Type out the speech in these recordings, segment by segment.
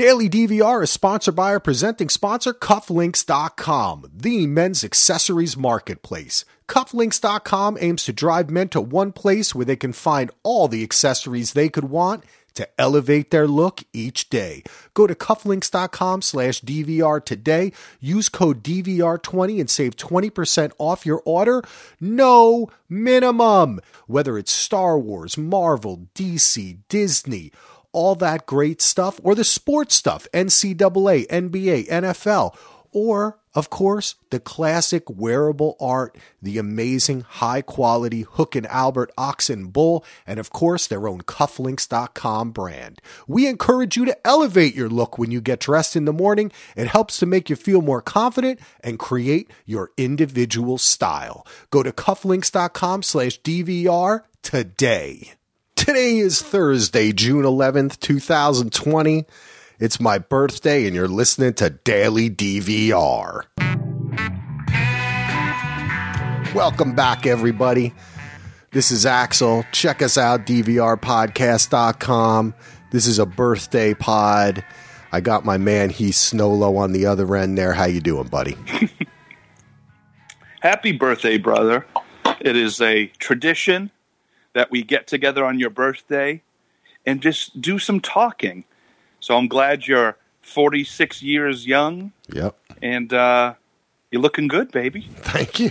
Daily DVR is sponsored by our presenting sponsor, Cufflinks.com, the men's accessories marketplace. Cufflinks.com aims to drive men to one place where they can find all the accessories they could want to elevate their look each day. Go to cufflinks.com slash DVR today. Use code DVR20 and save 20% off your order. No minimum. Whether it's Star Wars, Marvel, DC, Disney, all that great stuff, or the sports stuff, NCAA, NBA, NFL, or of course, the classic wearable art, the amazing high quality Hook and Albert Ox and Bull, and of course, their own cufflinks.com brand. We encourage you to elevate your look when you get dressed in the morning. It helps to make you feel more confident and create your individual style. Go to cufflinks.com slash DVR today. Today is Thursday, June 11th, 2020. It's my birthday, and you're listening to Daily DVR. Welcome back, everybody. This is Axel. Check us out, DVRpodcast.com. This is a birthday pod. I got my man Heath Solo on the other end there. How you doing, buddy? Happy birthday, brother. It is a tradition that we get together on your birthday and just do some talking. So I'm glad you're 46 years young. Yep. And uh, you're looking good, baby. Thank you.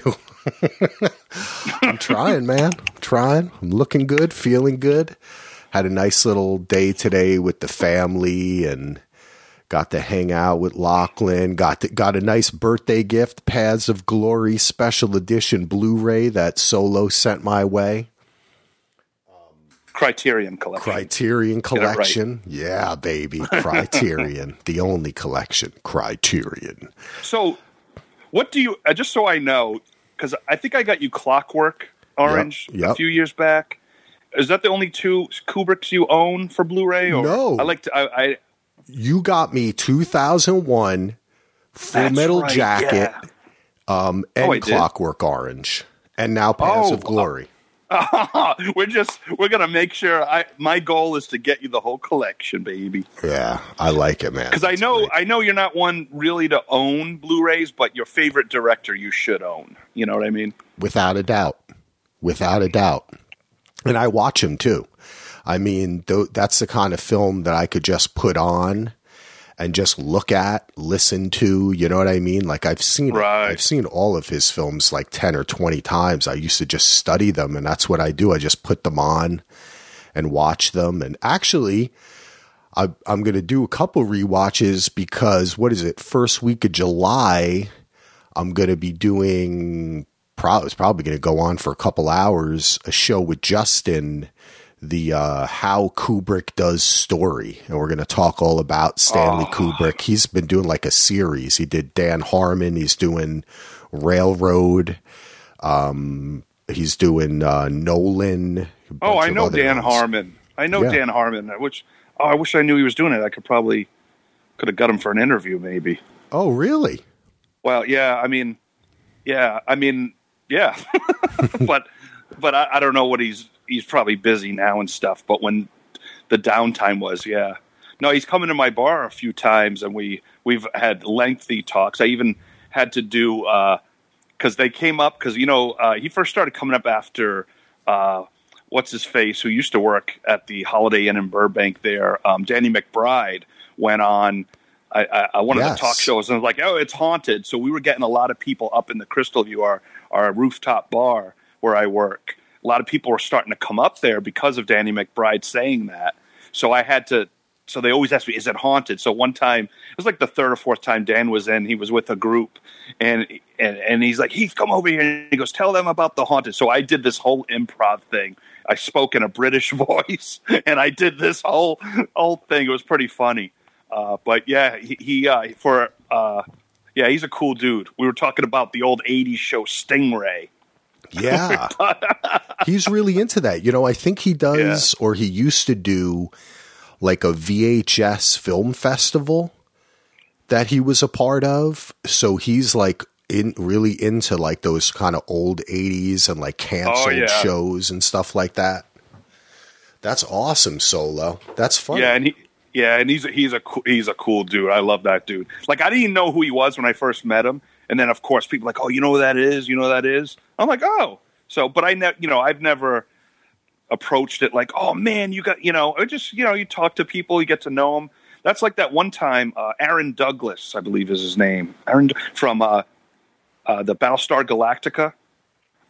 I'm trying, man. I'm trying. I'm looking good, feeling good. Had a nice little day today with the family and got to hang out with Lachlan. Got to, got a nice birthday gift, Paths of Glory special edition Blu-ray that Solo sent my way. Criterion collection. Criterion collection. Right. Yeah, baby. Criterion. the only collection. Criterion. So, what do you, uh, just so I know, because I think I got you Clockwork Orange yep, yep. a few years back. Is that the only two Kubricks you own for Blu-ray? No, I like to. I, I you got me 2001 Full Metal right, Jacket, yeah. um, and oh, Clockwork Orange, and now Paths oh, of Glory. Uh, we're just we're gonna make sure. I my goal is to get you the whole collection, baby. Yeah, I like it, man. Because I know great. I know you're not one really to own Blu-rays, but your favorite director you should own. You know what I mean? Without a doubt, without a doubt. And I watch him too. I mean, th- that's the kind of film that I could just put on and just look at, listen to, you know what I mean? Like I've seen right. I've seen all of his films like 10 or 20 times. I used to just study them and that's what I do. I just put them on and watch them and actually I, am going to do a couple re-watches because what is it? First week of July, I'm going to be doing. Pro- it's probably going to go on for a couple hours. A show with Justin the uh, How Kubrick Does story. And we're going to talk all about Stanley oh. Kubrick. He's been doing like a series. He did Dan Harmon. He's doing Railroad. Um, he's doing uh, Nolan. Oh, I know Dan ones. Harmon. I know yeah. Dan Harmon. Which oh, I wish I knew he was doing it. I could probably could have got him for an interview, maybe. Oh, really? Well, yeah. I mean, yeah. I mean, yeah. but but I, I don't know what he's he's probably busy now and stuff. But when the downtime was, yeah, no, he's coming to my bar a few times, and we we've had lengthy talks. I even had to do because uh, they came up because you know uh, he first started coming up after uh, what's his face who used to work at the Holiday Inn in Burbank. There, um, Danny McBride went on. I, I, one yes. of the talk shows and was like, "Oh, it's haunted." So we were getting a lot of people up in the Crystal View, our our rooftop bar where I work, a lot of people were starting to come up there because of Danny McBride saying that. So I had to. So they always ask me, "Is it haunted?" So one time, it was like the third or fourth time Dan was in. He was with a group, and and and he's like, "Heath, come over here." And he goes, "Tell them about the haunted." So I did this whole improv thing. I spoke in a British voice, and I did this whole whole thing. It was pretty funny. Uh, but yeah, he, he uh, for uh, yeah, he's a cool dude. We were talking about the old '80s show Stingray yeah. He's really into that. You know, I think he does, yeah. or he used to do like a VHS film festival that he was a part of. So he's like in really into like those kind of old 80s and like canceled oh, yeah. shows and stuff like that. That's awesome, Solo. That's fun. Yeah, and he Yeah, and he's a, he's a he's a cool dude. I love that dude. Like I didn't even know who he was when I first met him, and then of course people like, oh, you know who that is? You know who that is? I'm like, oh. So, but I ne- you know, I've never approached it like, oh man, you got you know, or just you know, you talk to people, you get to know them. That's like that one time, uh, Aaron Douglas, I believe is his name, Aaron from uh, uh, the Battlestar Galactica.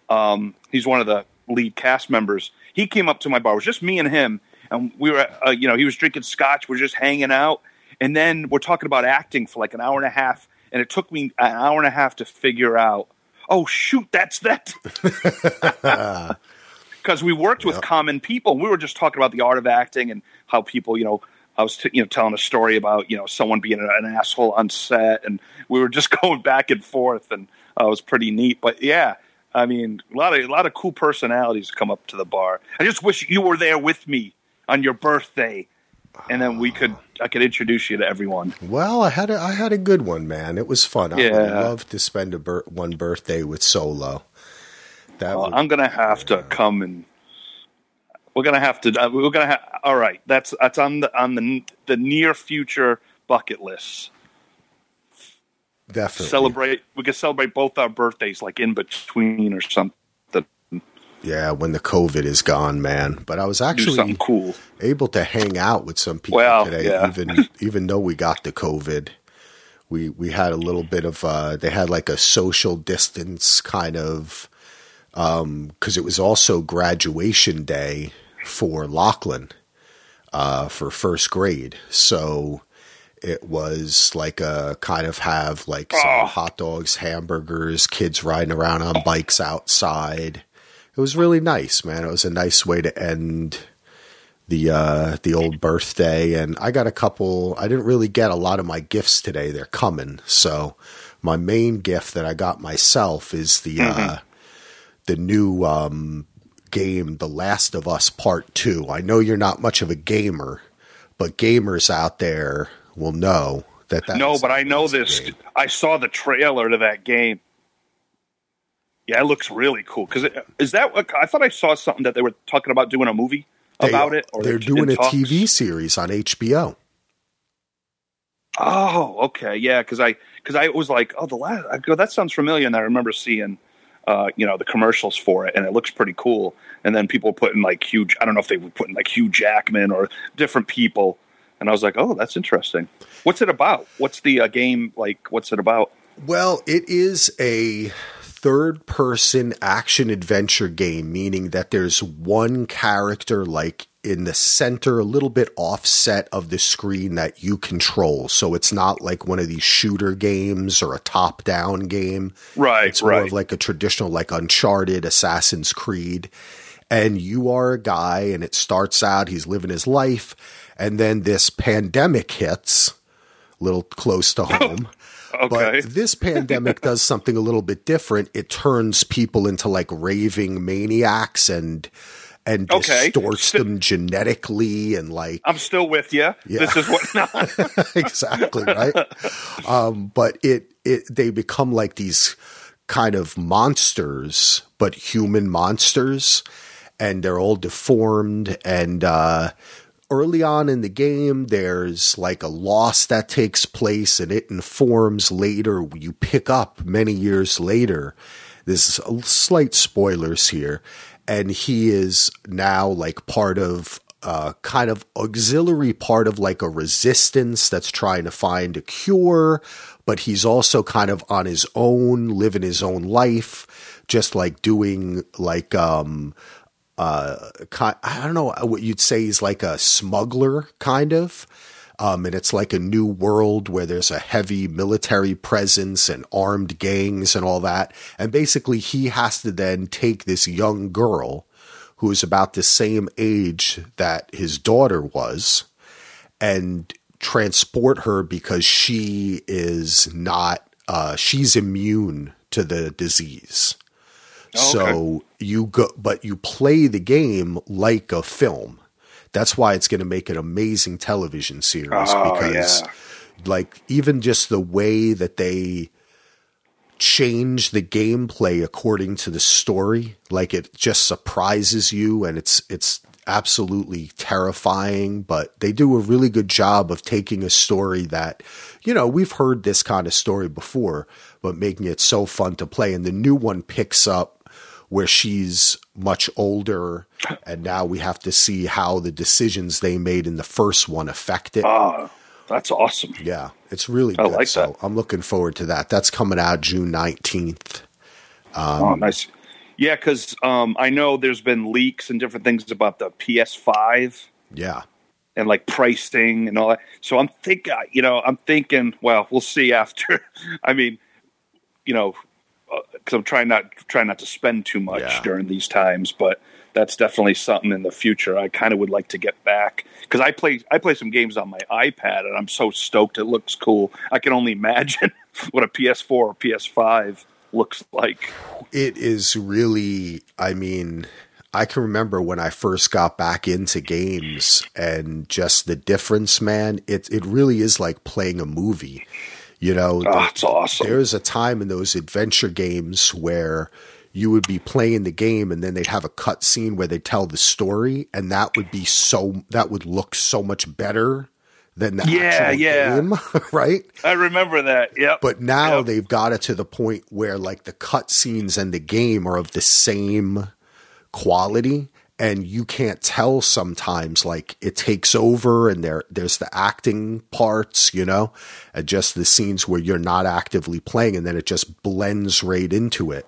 Um, he's one of the lead cast members. He came up to my bar. It was just me and him, and we were, uh, you know, he was drinking scotch. We're just hanging out, and then we're talking about acting for like an hour and a half. And it took me an hour and a half to figure out. Oh shoot, that's that. Because we worked with common people. We were just talking about the art of acting and how people, you know, I was, t- you know, telling a story about, you know, someone being an, an asshole on set, and we were just going back and forth, and uh, it was pretty neat. But yeah, I mean, a lot of a lot of cool personalities come up to the bar. I just wish you were there with me on your birthday, and then we could I could introduce you to everyone. Well, I had a, I had a good one, man. It was fun. I would love to spend a bir- one birthday with Solo. That Uh, would, I'm gonna have to come and we're gonna have to. Uh, we're gonna have. All right, that's that's on the on the the near future bucket list. definitely Celebrate. We could celebrate both our birthdays, like in between or something. Yeah, when the COVID is gone, man. But I was actually cool. able to hang out with some people Well, today, yeah. even even though we got the COVID. We we had a little bit of uh, they had like a social distance kind of because it was also graduation day for Lachlan uh, for first grade, so it was like a kind of have like some Oh. hot dogs, hamburgers, kids riding around on bikes outside. It was really nice, man. It was a nice way to end the uh the old birthday and I got a couple I didn't really get a lot of my gifts today. They're coming. So my main gift that I got myself is the uh the new um game The Last of Us Part 2. I know you're not much of a gamer, but gamers out there will know that that no, but I know this. game. I saw the trailer to that game. Yeah, it looks really cool. Because is that? I thought I saw something that they were talking about doing a movie They- about it. Or they're doing a talks? TV series on HBO. Oh, okay, yeah. Because I because I was like, oh, the last. I go, that sounds familiar, and I remember seeing, uh, you know, the commercials for it, and it looks pretty cool. And then people putting like huge. I don't know if they were putting like Hugh Jackman or different people, and I was like, oh, that's interesting. What's it about? What's the uh, game like? What's it about? Well, it is a third person action adventure game, meaning that there's one character like in the center, a little bit offset of the screen that you control. So it's not like one of these shooter games or a top down game. Right, It's more of like a traditional, like Uncharted, Assassin's Creed. And you are a guy, and it starts out, he's living his life, and then this pandemic hits, a little close to oh, home. Okay. But this pandemic does something a little bit different. It turns people into like raving maniacs and and Okay. distorts Sti- them genetically and like I'm still with you. Yeah. This is what. exactly right. Um, but it it they become like these kind of monsters, but human monsters, and they're all deformed. And uh, early on in the game, there's like a loss that takes place, and it informs later. You pick up many years later. A slight spoilers here, and he is now like part of uh, kind of auxiliary part of like a resistance that's trying to find a cure, but he's also kind of on his own, living his own life, just like doing like um uh I don't know what you'd say he's like a smuggler kind of. Um, and it's like a new world where there's a heavy military presence and armed gangs and all that. And basically, he has to then take this young girl who is about the same age that his daughter was and transport her because she is not, uh, she's immune to the disease. Oh, So you go, but you play the game like a film. That's why it's going to make an amazing television series Oh, because, yeah. like, even just the way that they change the gameplay according to the story, like it just surprises you, and it's it's absolutely terrifying, but they do a really good job of taking a story that, you know, we've heard this kind of story before, but making it so fun to play. And the new one picks up where she's much older, and now we have to see how the decisions they made in the first one affect it. Oh, that's awesome. Yeah, it's really I good. like so that. I'm looking forward to that. That's coming out June 19th. oh, nice. Yeah, because um, I know there's been leaks and different things about the PS5 Yeah. and like pricing and all that. So I'm thinking, you know, I'm thinking, well, we'll see after. I mean, you know, because I'm trying not trying not to spend too much Yeah. during these times, but that's definitely something in the future. I kind of would like to get back because I play I play some games on my iPad and I'm so stoked. It looks cool. I can only imagine what a PS4 or PS5 looks like. It is really, I mean, I can remember when I first got back into games and just the difference, man. It it really is like playing a movie. You know, Oh, it's awesome. there's a time in those adventure games where you would be playing the game and then they'd have a cut scene where they tell the story and that would be so that would look so much better than the Yeah, actual yeah. game, right? I remember that. Yep. But now Yep. they've got it to the point where like the cutscenes and the game are of the same quality and you can't tell sometimes like it takes over and there there's the acting parts, you know, and just the scenes where you're not actively playing and then it just blends right into it.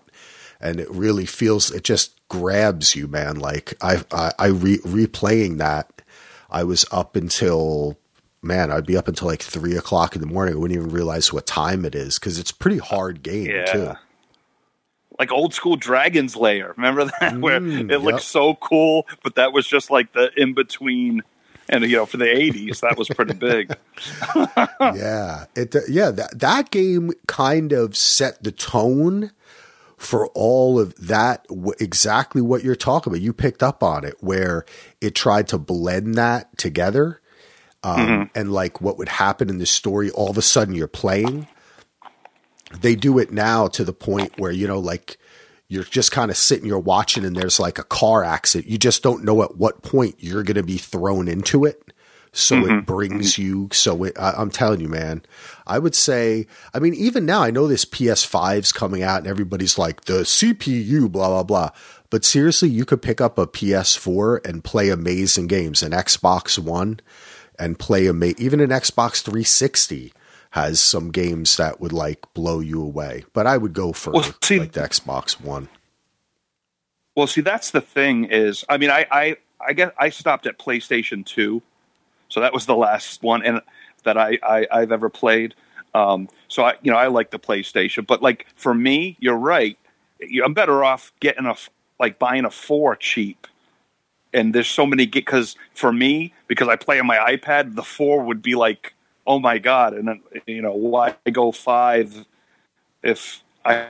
And it really feels it just grabs you, man. Like I I, I re, replaying that, I was up until man, I'd be up until like three o'clock in the morning. I wouldn't even realize what time it is because it's pretty hard game Yeah. too. Like old school Dragon's Lair. Remember that where Mm, it looked so cool, but that was just like the in between. And you know, for the '80s, that was pretty big. yeah, it yeah that that game kind of set the tone for all of that w- exactly what you're talking about. You picked up on it where it tried to blend that together. Um, and like what would happen in the story, all of a sudden you're playing. They do it now to the point where, you know, like you're just kind of sitting, you're watching, and there's like a car accident. You just don't know at what point you're going to be thrown into it. So it mm-hmm. brings you. So it, I, I'm telling you, man, I would say, I mean, even now, I know this PS5's coming out and everybody's like, the CPU, blah, blah, blah. But seriously, you could pick up a PS4 and play amazing games, an Xbox One and play ama- even an Xbox 360 has some games that would like blow you away. But I would go for Well, see- like the Xbox One. Well, see, that's the thing is, I mean, I, I, I guess I stopped at PlayStation Two, so that was the last one and that I, I I've ever played. Um, so I, you know, I like the PlayStation, but like for me, you're right. I'm better off getting a like buying a four cheap. And there's so many because for me, because I play on my iPad, the four would be like, oh my god, and then you know why go five if I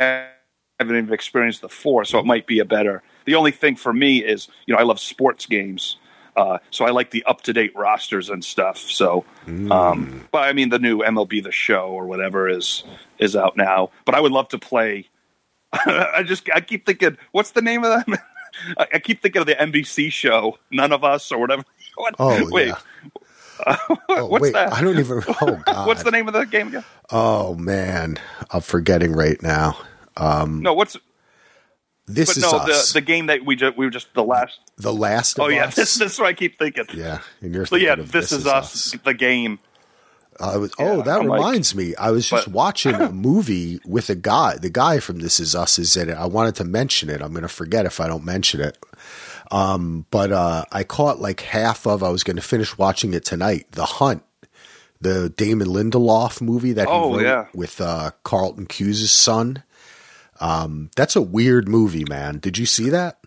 haven't even experienced the four, so it might be a better. The only thing for me is, you know, I love sports games, uh, so I like the up to date rosters and stuff. So, um, but I mean, the new MLB The Show or whatever is is out now. But I would love to play. I just I keep thinking, what's the name of that? I I keep thinking of the NBC show, None of Us or whatever. What? Oh, wait, yeah. Oh, what's wait, that? I don't even. Oh God. what's the name of the game again? Oh man, I'm forgetting right now. Um, no, what's This but is no us. the the game that we just we were just the last. The last. Oh yeah, Us? this, this is what I keep thinking. Yeah, and you're So yeah, of this, is, us, the game. I was, oh, that I'm like- reminds me. I was just But- watching a movie with a guy. The guy from This Is Us is in it. I wanted to mention it. I'm going to forget if I don't mention it. Um, but uh, I caught like half of. I was going to finish watching it tonight. The Hunt, the Damon Lindelof movie that he Oh, yeah. with uh, Carlton Cuse' son. Um, that's a weird movie, man. Did you see that?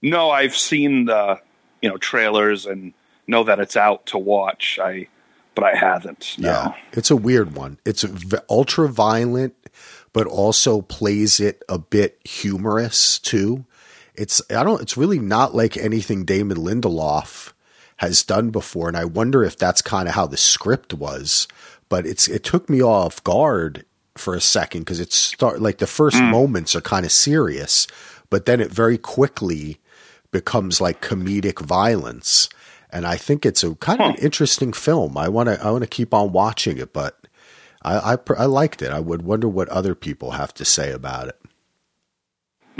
No, I've seen the you know trailers and know that it's out to watch. I but I haven't. No. Yeah, it's a weird one. It's v- ultra violent, but also plays it a bit humorous too. It's I don't. It's really not like anything Damon Lindelof has done before, and I wonder if that's kind of how the script was. But it's it took me off guard for a second because it's start like the first mm. moments are kind of serious, but then it very quickly becomes like comedic violence. And I think it's a kind of an interesting film. I want to I want to keep on watching it, but I, I I liked it. I would wonder what other people have to say about it.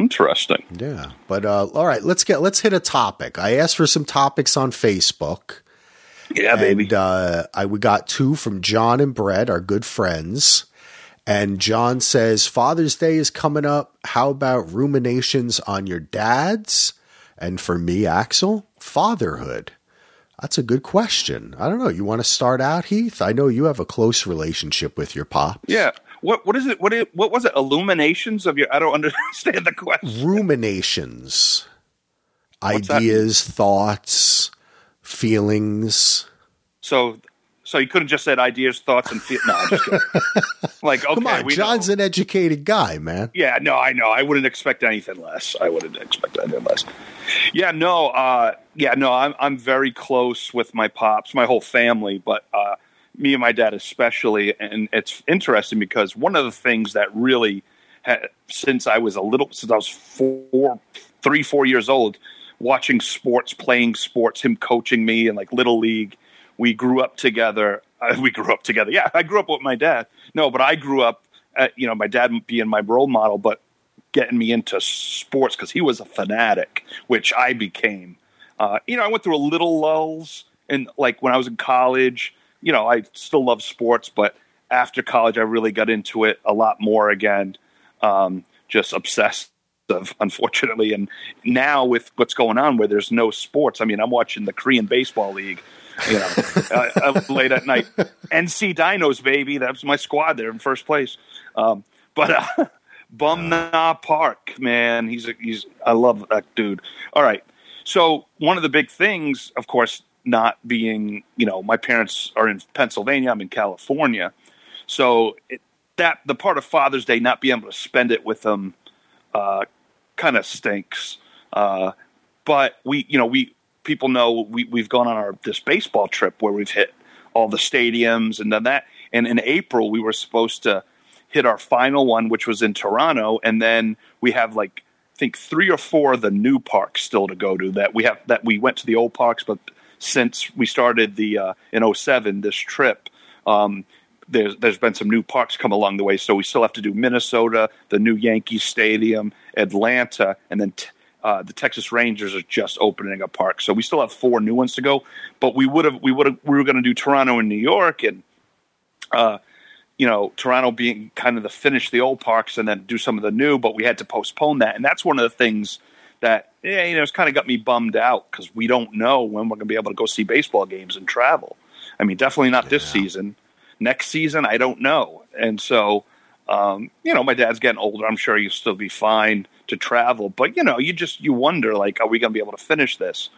Interesting. Yeah, but uh, all right, let's get let's hit a topic. I asked for some topics on Facebook. Yeah, baby. And, uh, I we got two from John and Brett, our good friends. And John says Father's Day is coming up. How about ruminations on your dads? And for me, Axel, fatherhood. That's a good question. I don't know. You want to start out, Heath? I know you have a close relationship with your pop. Yeah. What what is it? What is, what was it? Illuminations of your? I don't understand the question. Ruminations, ideas, thoughts, feelings. So so you couldn't just said ideas, thoughts, and feelings. No, I'm just kidding. like okay, Come on, John's know. an educated guy, man. Yeah, no, I know. I wouldn't expect anything less. I wouldn't expect anything less. Yeah, no, uh, yeah, no. I'm I'm very close with my pops, my whole family, but uh, me and my dad especially. And it's interesting because one of the things that really, ha- since I was a little, since I was four, three, four years old, watching sports, playing sports, him coaching me in like little league. We grew up together. Uh, we grew up together. Yeah, I grew up with my dad. No, but I grew up, at, you know, my dad being my role model, but getting me into sports because he was a fanatic, which I became. Uh, you know, I went through a little lulls, and like when I was in college, you know, I still love sports, but after college, I really got into it a lot more again. Um, just obsessed unfortunately. And now with what's going on, where there's no sports, I mean, I'm watching the Korean Baseball League, you know, uh, uh, late at night. NC Dinos, baby, that's my squad. They're in first place. Um, but uh, Bum Na Park, man, he's a, he's I love that dude. All right, so one of the big things, of course, not being you know, my parents are in Pennsylvania, I'm in California, so it, that the part of Father's Day not being able to spend it with them uh, kind of stinks. Uh, but we, you know, we people know we we've gone on our this baseball trip where we've hit all the stadiums and done that. And in April, we were supposed to hit our final one, which was in Toronto, and then we have like I think three or four of the new parks still to go to. That we have that we went to the old parks, but since we started the uh, in 07, this trip. Um, there's there's been some new parks come along the way, so we still have to do Minnesota, the new Yankee Stadium, Atlanta, and then t- uh, the Texas Rangers are just opening a park. So we still have four new ones to go. But we would have we would have we were going to do Toronto and New York, and uh, you know Toronto being kind of the finish the old parks and then do some of the new. But we had to postpone that, and that's one of the things that yeah, you know it's kind of got me bummed out because we don't know when we're going to be able to go see baseball games and travel. I mean, definitely not this season. Next season i don't know. And so um, you know my dad's getting older. I'm sure he'll still be fine to travel. But you know you just you wonder like are we going to be able to finish this?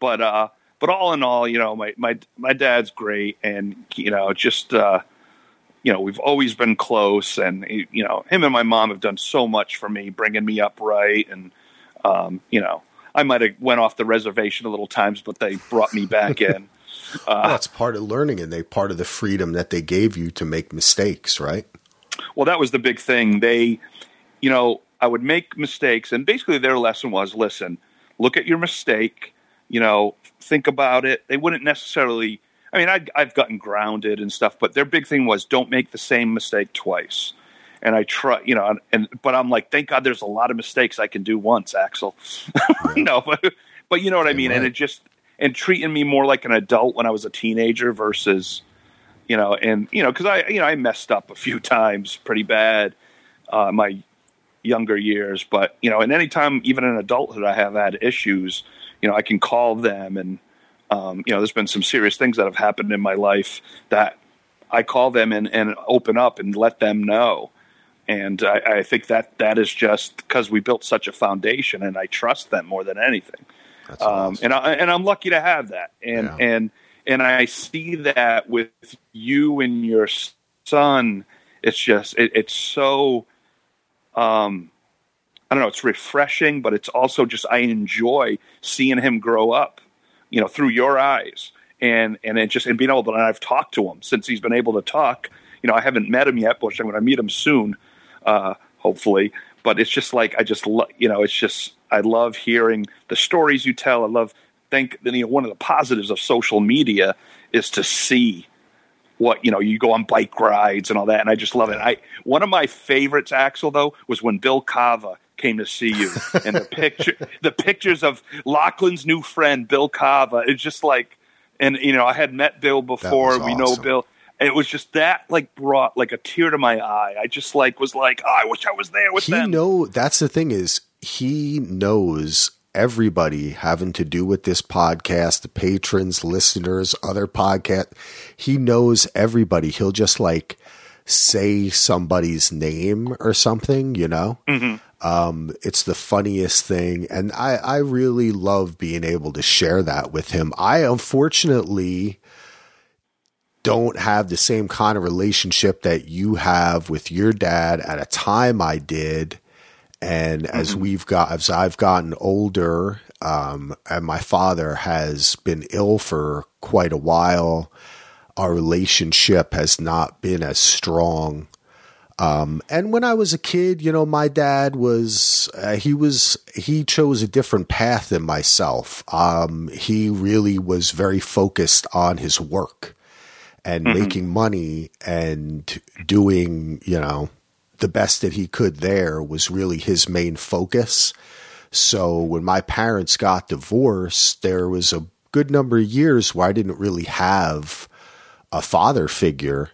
But uh but all in all you know my my my dad's great and you know just uh you know we've always been close. And you know him and my mom have done so much for me bringing me up right and um you know i might have went off the reservation a little times but they brought me back in well, that's part of learning, and they part of the freedom that they gave you to make mistakes, right? Well, that was the big thing. They, you know, I would make mistakes, and basically their lesson was: listen, look at your mistake. You know, think about it. They wouldn't necessarily. I mean, I, I've gotten grounded and stuff, but their big thing was don't make the same mistake twice. And I try, you know, and, and but I'm like, thank God, there's a lot of mistakes I can do once, Axel. no, but but you know what I mean. right. And it just and treating me more like an adult when I was a teenager versus, you know, and you know, because I you know I messed up a few times pretty bad, uh, my younger years. But you know, and anytime even in adulthood I have had issues, you know, I can call them and um, you know, there's been some serious things that have happened in my life that I call them and, and open up and let them know. And I, I think that that is just because we built such a foundation, and I trust them more than anything. That's Um, awesome. and I, and I'm lucky to have that. And Yeah. and and I see that with you and your son. It's just it, it's so um, I don't know. It's refreshing, but it's also just I enjoy seeing him grow up. You know, through your eyes, and and it just and being able to. And I've talked to him since he's been able to talk. You know, I haven't met him yet, but I'm going to meet him soon. Uh, hopefully. But it's just like I just lo- you know it's just I love hearing the stories you tell. I love think you know one of the positives of social media is to see what you know you go on bike rides and all that and i just love it i one of my favorites axel though was when bill Cava came to see you and the picture the pictures of lachlan's new friend bill Cava it's just like and you know i had met bill before we know bill and it was just that like brought like a tear to my eye i just like was like oh, i wish i was there with he them know that's the thing is he knows everybody having to do with this podcast, the patrons, listeners, other podcast. He knows everybody. He'll just like say somebody's name or something, you know? Mm-hmm. Um, it's the funniest thing. And I, I really love being able to share that with him. I unfortunately don't have the same kind of relationship that you have with your dad at a time I did and mm-hmm. as we've got, as I've gotten older, um, and my father has been ill for quite a while, our relationship has not been as strong. Um, and when I was a kid, you know, my dad was, uh, he was, he chose a different path than myself. Um, he really was very focused on his work and mm-hmm. making money and doing, you know, the best that he could there was really his main focus. So when my parents got divorced, there was a good number of years where I didn't really have a father figure.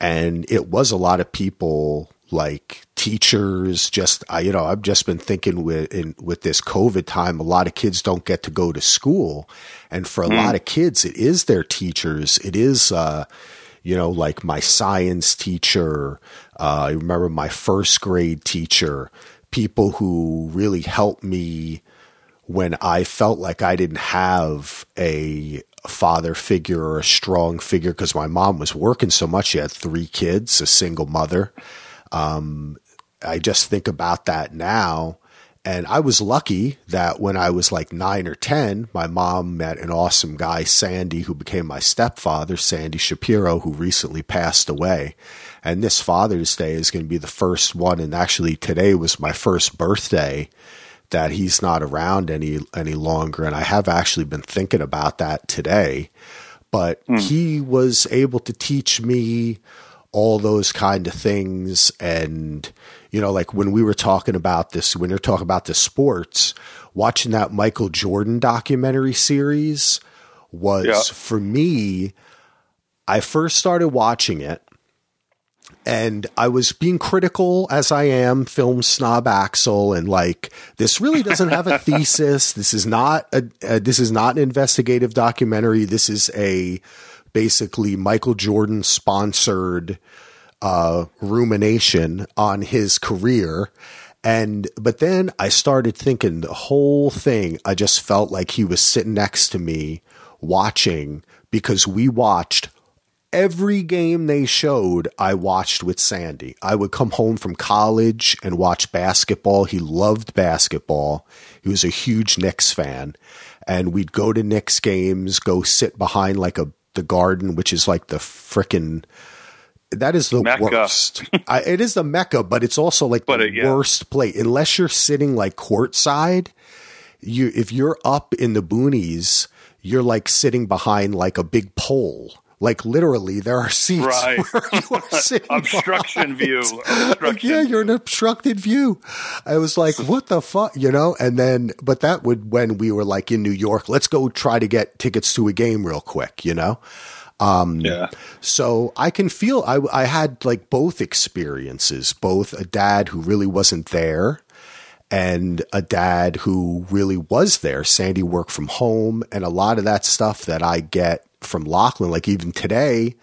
And it was a lot of people like teachers just I, you know i've just been thinking with in, with this covid time a lot of kids don't get to go to school and for a mm. lot of kids it is their teachers it is uh you know, like my science teacher. Uh, I remember my first grade teacher, people who really helped me when I felt like I didn't have a father figure or a strong figure because my mom was working so much. She had three kids, a single mother. Um, I just think about that now and I was lucky that when I was like nine or 10, my mom met an awesome guy, Sandy, who became my stepfather, Sandy Shapiro, who recently passed away. And this Father's Day is going to be the first one. And actually, today was my first birthday that he's not around any, any longer. And I have actually been thinking about that today. But mm. he was able to teach me all those kind of things and you know, like when we were talking about this, when you're talking about the sports, watching that Michael Jordan documentary series was yeah. for me, I first started watching it and I was being critical as I am, film snob Axel, and like this really doesn't have a thesis. This is not a, a, this is not an investigative documentary. This is a basically Michael Jordan sponsored uh, rumination on his career. And, but then I started thinking the whole thing, I just felt like he was sitting next to me watching because we watched every game they showed, I watched with Sandy. I would come home from college and watch basketball. He loved basketball. He was a huge Knicks fan. And we'd go to Knicks games, go sit behind like a the garden, which is like the frickin' that is the Mecca. worst. I, it is the Mecca, but it's also like but the it, yeah. worst place. Unless you're sitting like courtside, you if you're up in the boonies, you're like sitting behind like a big pole. Like literally, there are seats right. obstruction view. Obstruction yeah, you're an obstructed view. I was like, what the fuck, you know? And then, but that would when we were like in New York. Let's go try to get tickets to a game real quick, you know. Um, yeah. So I can feel I, I had like both experiences, both a dad who really wasn't there and a dad who really was there. Sandy worked from home and a lot of that stuff that I get from Lachlan, like even today,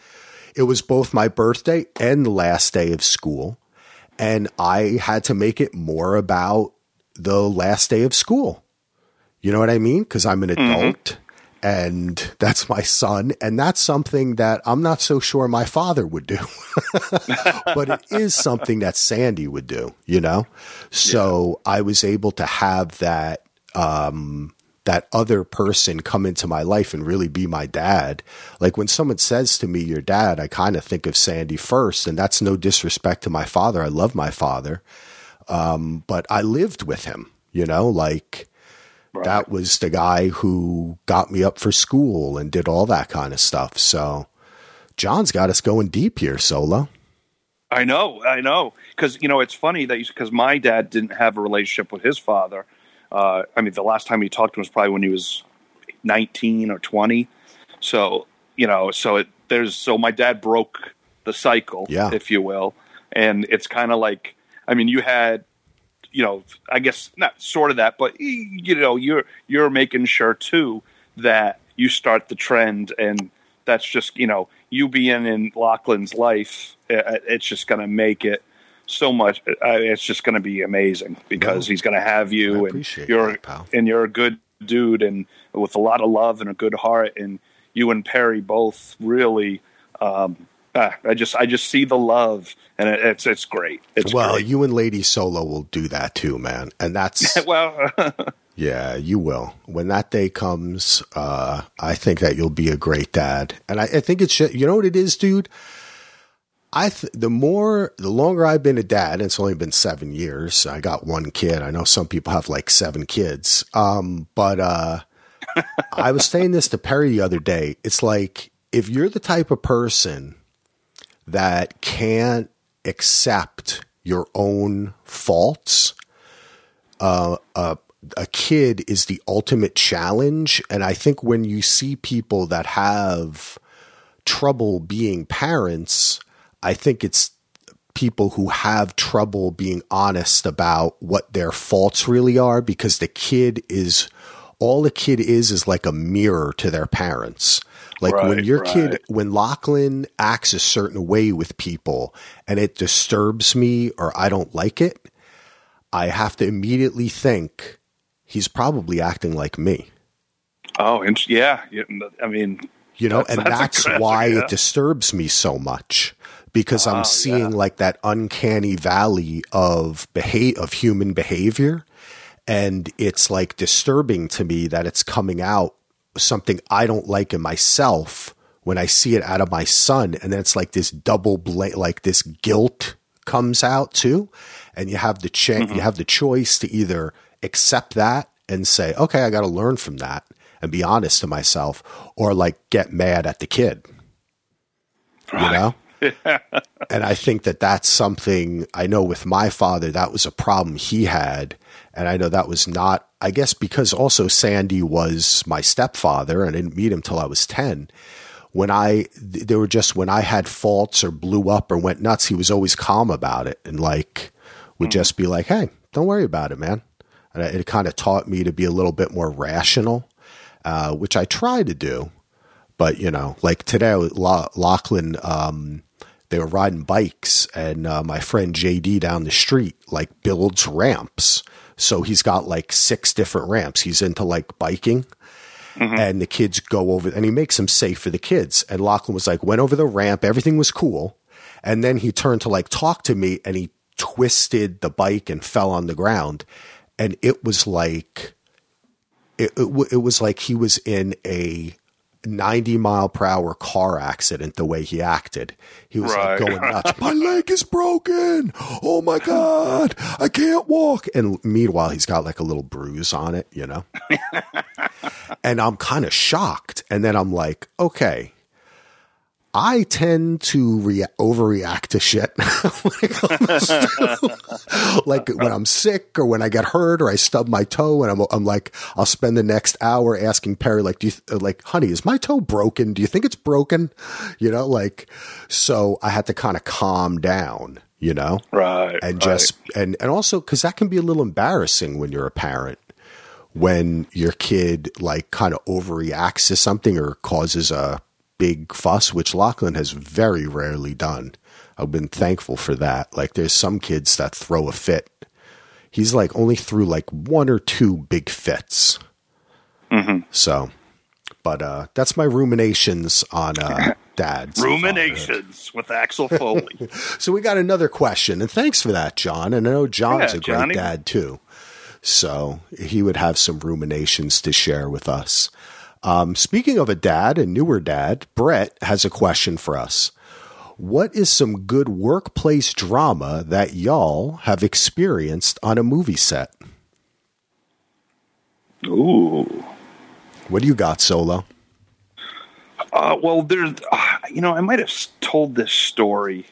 it was both my birthday and the last day of school. And I had to make it more about the last day of school. You know what I mean? Because I'm an mm-hmm. adult. Mm-hmm and that's my son. And that's something that I'm not so sure my father would do, but it is something that Sandy would do, you know? So yeah. I was able to have that, um, that other person come into my life and really be my dad. Like when someone says to me, your dad, I kind of think of Sandy first. And that's no disrespect to my father. I love my father. Um, but I lived with him, you know, like Right. that was the guy who got me up for school and did all that kind of stuff. So John's got us going deep here, Solo. I know, I know, because you know it's funny that because my dad didn't have a relationship with his father. Uh, I mean, the last time he talked to him was probably when he was nineteen or twenty. So you know, so it there's so my dad broke the cycle, Yeah. if you will, and it's kind of like I mean, you had you know, I guess not sort of that, but you know, you're you're making sure too that you start the trend, and that's just you know, you being in Lachlan's life, uh, it's just going to make it so much. Uh, it's just going to be amazing because No. he's going to have you, and you're that, and you're a good dude, and with a lot of love and a good heart, and you and Perry both really. Um, ah, I just I just see the love, and it, it's it's great. It's well, great. you and Lady Solo will do that too, man. And that's well, Yeah, you will. When that day comes, uh, I think that you'll be a great dad. And I, I think it's, you know what it is, dude? I, th- the more, the longer I've been a dad, and it's only been seven years. I got one kid. I know some people have like seven kids. Um, but, uh, I was saying this to Perry the other day. It's like, if you're the type of person that can't accept your own faults, uh, uh, a kid is the ultimate challenge. And I think when you see people that have trouble being parents, I think it's people who have trouble being honest about what their faults really are because the kid is all the kid is is like a mirror to their parents. Like when Right, your kid, when Lachlan acts a certain way with people and it disturbs me or I don't like it, I have to immediately think he's probably acting like me. oh, and yeah, I mean, You know, That's- and that's that's, why yeah. it disturbs me so much because Oh, I'm seeing yeah. like that uncanny valley of beha- of human behavior and it's like disturbing to me that it's coming out something I don't like in myself when I see it out of my son and then it's like this double bla- like this guilt comes out too and you have the cha- Mm-hmm. you have the choice to either accept that and say okay I got to learn from that and be honest to myself or like get mad at the kid you know and I think that that's something I know with my father, that was a problem he had. And I know that was not, I guess, because also Sandy was my stepfather and I didn't meet him till I was 10. When I, they were just, when I had faults or blew up or went nuts, he was always calm about it and like would just be like, hey, don't worry about it, man. And it kind of taught me to be a little bit more rational, uh, which I try to do. But you know, like today, La- Lachlan, um, they were riding bikes, and uh, my friend JD down the street like builds ramps. So he's got like six different ramps. He's into like biking, mm-hmm. and the kids go over, and he makes them safe for the kids. And Lachlan was like, went over the ramp, everything was cool, and then he turned to like talk to me, and he twisted the bike and fell on the ground, and it was like it, it, it was like he was in a 90 mile per hour car accident the way he acted. He was like going nuts. My leg is broken. Oh my God. I can't walk. And meanwhile, he's got like a little bruise on it, you know? and I'm kind of shocked. And then I'm like, okay. I tend to rea- overreact to shit when it comes to, like when I'm sick or when I get hurt or I stub my toe and I'm, I'm like, I'll spend the next hour asking Perry, like, do you, th- like, honey, is my toe broken? Do you think it's broken? You know, like, so I had to kind of calm down, you know? right, and right. just and and also because that can be a little embarrassing when you're a parent when your kid like kind of overreacts to something or causes a big fuss which lachlan has very rarely done i've been thankful for that like there's some kids that throw a fit he's like only threw like one or two big fits so but uh that's my ruminations on uh dads fatherhood. ruminations with Axel Foley. So we got another question, and thanks for that, John. And I know John's Yeah, a great Johnny. dad too, so he would have some ruminations to share with us. Um, speaking of a dad, a newer dad, Brett has a question for us. what is some good workplace drama that y'all have experienced on a movie set? Ooh. What do you got, Solo? Uh, well, there's, uh, you know, I might have told this story.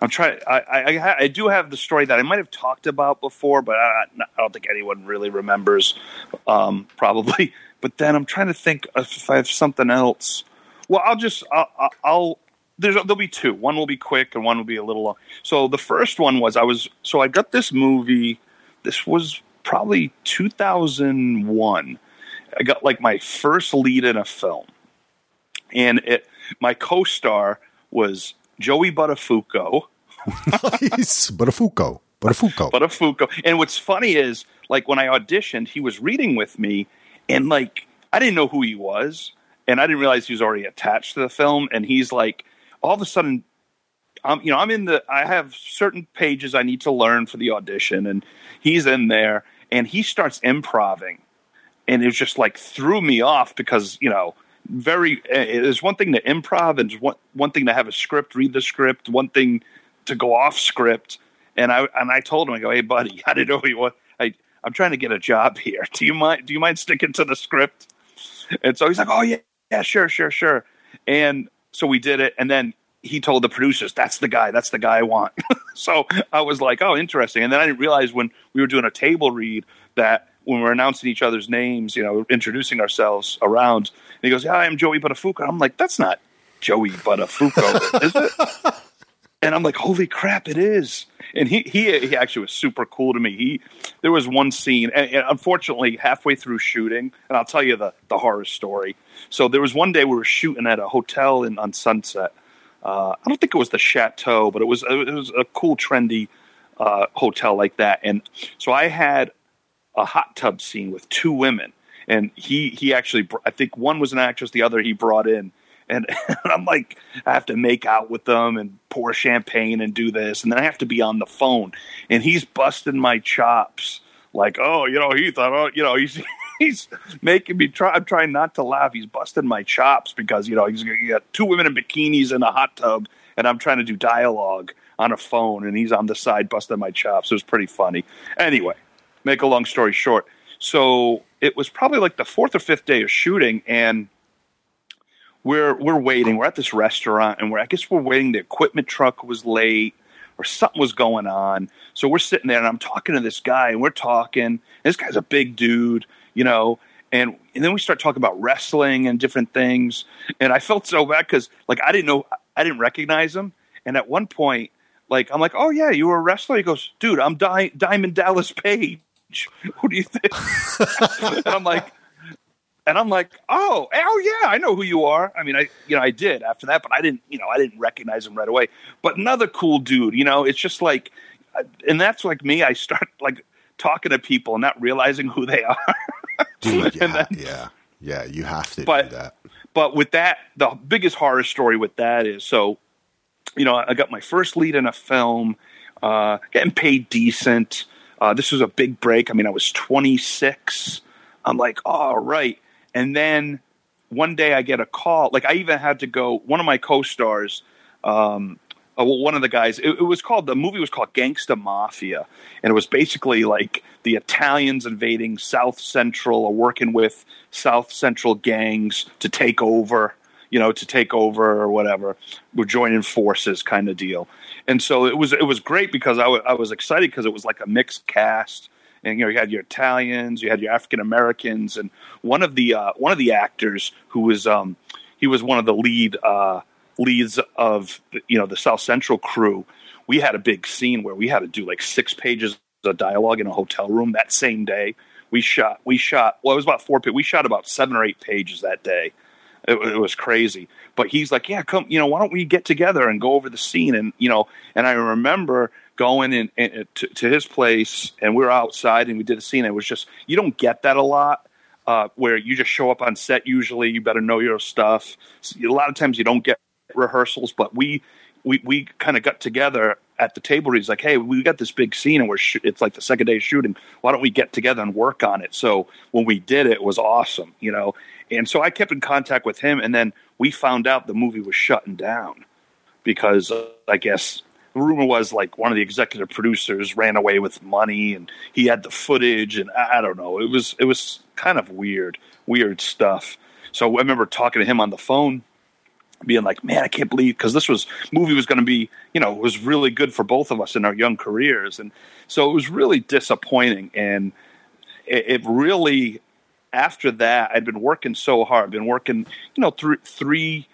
I'm trying. I, I, I do have the story that I might have talked about before, but I, I don't think anyone really remembers. Um, probably. But then I'm trying to think if I have something else. Well, I'll just I'll, I'll there's there'll be two. One will be quick and one will be a little long. So the first one was I was so I got this movie. This was probably 2001. I got like my first lead in a film, and it my co-star was Joey Buttafuoco. nice, Buttafuoco, Buttafuoco, Buttafuoco. And what's funny is like when I auditioned, he was reading with me, and like I didn't know who he was, and I didn't realize he was already attached to the film. And he's like, all of a sudden, I'm you know I'm in the I have certain pages I need to learn for the audition, and he's in there, and he starts improvising, and it just like threw me off because you know very eh, it is one thing to improv and one one thing to have a script, read the script, one thing to go off script. And I and I told him, I go, hey buddy, I didn't know he was. I I'm trying to get a job here. Do you mind? Do you mind sticking to the script? And so he's like, oh yeah, yeah, sure, sure, sure. And so we did it, and then he told the producers, "That's the guy. That's the guy I want." so I was like, "Oh, interesting." And then I didn't realize when we were doing a table read that when we're announcing each other's names, you know, introducing ourselves around, and he goes, "Yeah, I'm Joey Buttafuoco." I'm like, "That's not Joey Buttafuoco, is it?" And I'm like, "Holy crap, it is!" And he he he actually was super cool to me. He there was one scene, and, and unfortunately, halfway through shooting, and I'll tell you the the horror story. So there was one day we were shooting at a hotel in on Sunset. Uh, I don't think it was the Chateau, but it was it was a cool, trendy uh, hotel like that. And so I had a hot tub scene with two women, and he he actually I think one was an actress, the other he brought in, and, I'm like I have to make out with them and pour champagne and do this, and then I have to be on the phone, and he's busting my chops like, oh, you know, he thought, oh, you know, he's. He's making me try. I'm trying not to laugh. He's busting my chops because you know he's he got two women in bikinis in a hot tub, and I'm trying to do dialogue on a phone, and he's on the side busting my chops. It was pretty funny. Anyway, make a long story short, so it was probably like the fourth or fifth day of shooting, and we're we're waiting. We're at this restaurant, and we're I guess we're waiting. The equipment truck was late, or something was going on. So we're sitting there, and I'm talking to this guy, and we're talking. This guy's a big dude, you know. And, and then we start talking about wrestling and different things. And I felt so bad because, like, I didn't know, I didn't recognize him. And at one point, like, I'm like, oh, yeah, you were a wrestler? He goes, dude, I'm Di- Diamond Dallas Page. Who do you think? and I'm like, and I'm like, oh, oh yeah, I know who you are. I mean, I you know I did after that, but I didn't you know I didn't recognize him right away. But another cool dude, you know, it's just like, and that's like me. I start like talking to people and not realizing who they are. Dude, yeah, then, yeah, yeah. You have to but, do that. But with that, the biggest horror story with that is so, you know, I got my first lead in a film, uh, getting paid decent. Uh, this was a big break. I mean, I was 26. I'm like, all right. And then one day I get a call. Like I even had to go. One of my co-stars, um, uh, one of the guys. It, it, was called the movie was called Gangsta Mafia, and it was basically like the Italians invading South Central or working with South Central gangs to take over. You know, to take over or whatever. We're joining forces, kind of deal. And so it was it was great because I, w- I was excited because it was like a mixed cast and you know you had your Italians, you had your African Americans, and one of the uh, one of the actors who was um, he was one of the lead uh, leads of you know the South Central crew. We had a big scene where we had to do like six pages of dialogue in a hotel room that same day. We shot we shot well it was about four we shot about seven or eight pages that day. It, it, was crazy. But he's like, yeah, come, you know, why don't we get together and go over the scene? And you know, and I remember going in, in to, to, his place, and we were outside and we did a scene. It was just you don't get that a lot. Uh, where you just show up on set. Usually, you better know your stuff. A lot of times, you don't get rehearsals, but we we we kind of got together at the table. He's like, "Hey, we got this big scene, and we're sh- it's like the second day of shooting. Why don't we get together and work on it?" So when we did it, it was awesome, you know. And so I kept in contact with him, and then we found out the movie was shutting down because uh, I guess the rumor was like one of the executive producers ran away with money and he had the footage and I, I don't know. It was it was kind of weird, weird stuff. So I remember talking to him on the phone being like, "Man, I can't believe because this was movie was going to be, you know, was really good for both of us in our young careers." And so it was really disappointing and it, it really after that, I'd been working so hard, been working, you know, three, three,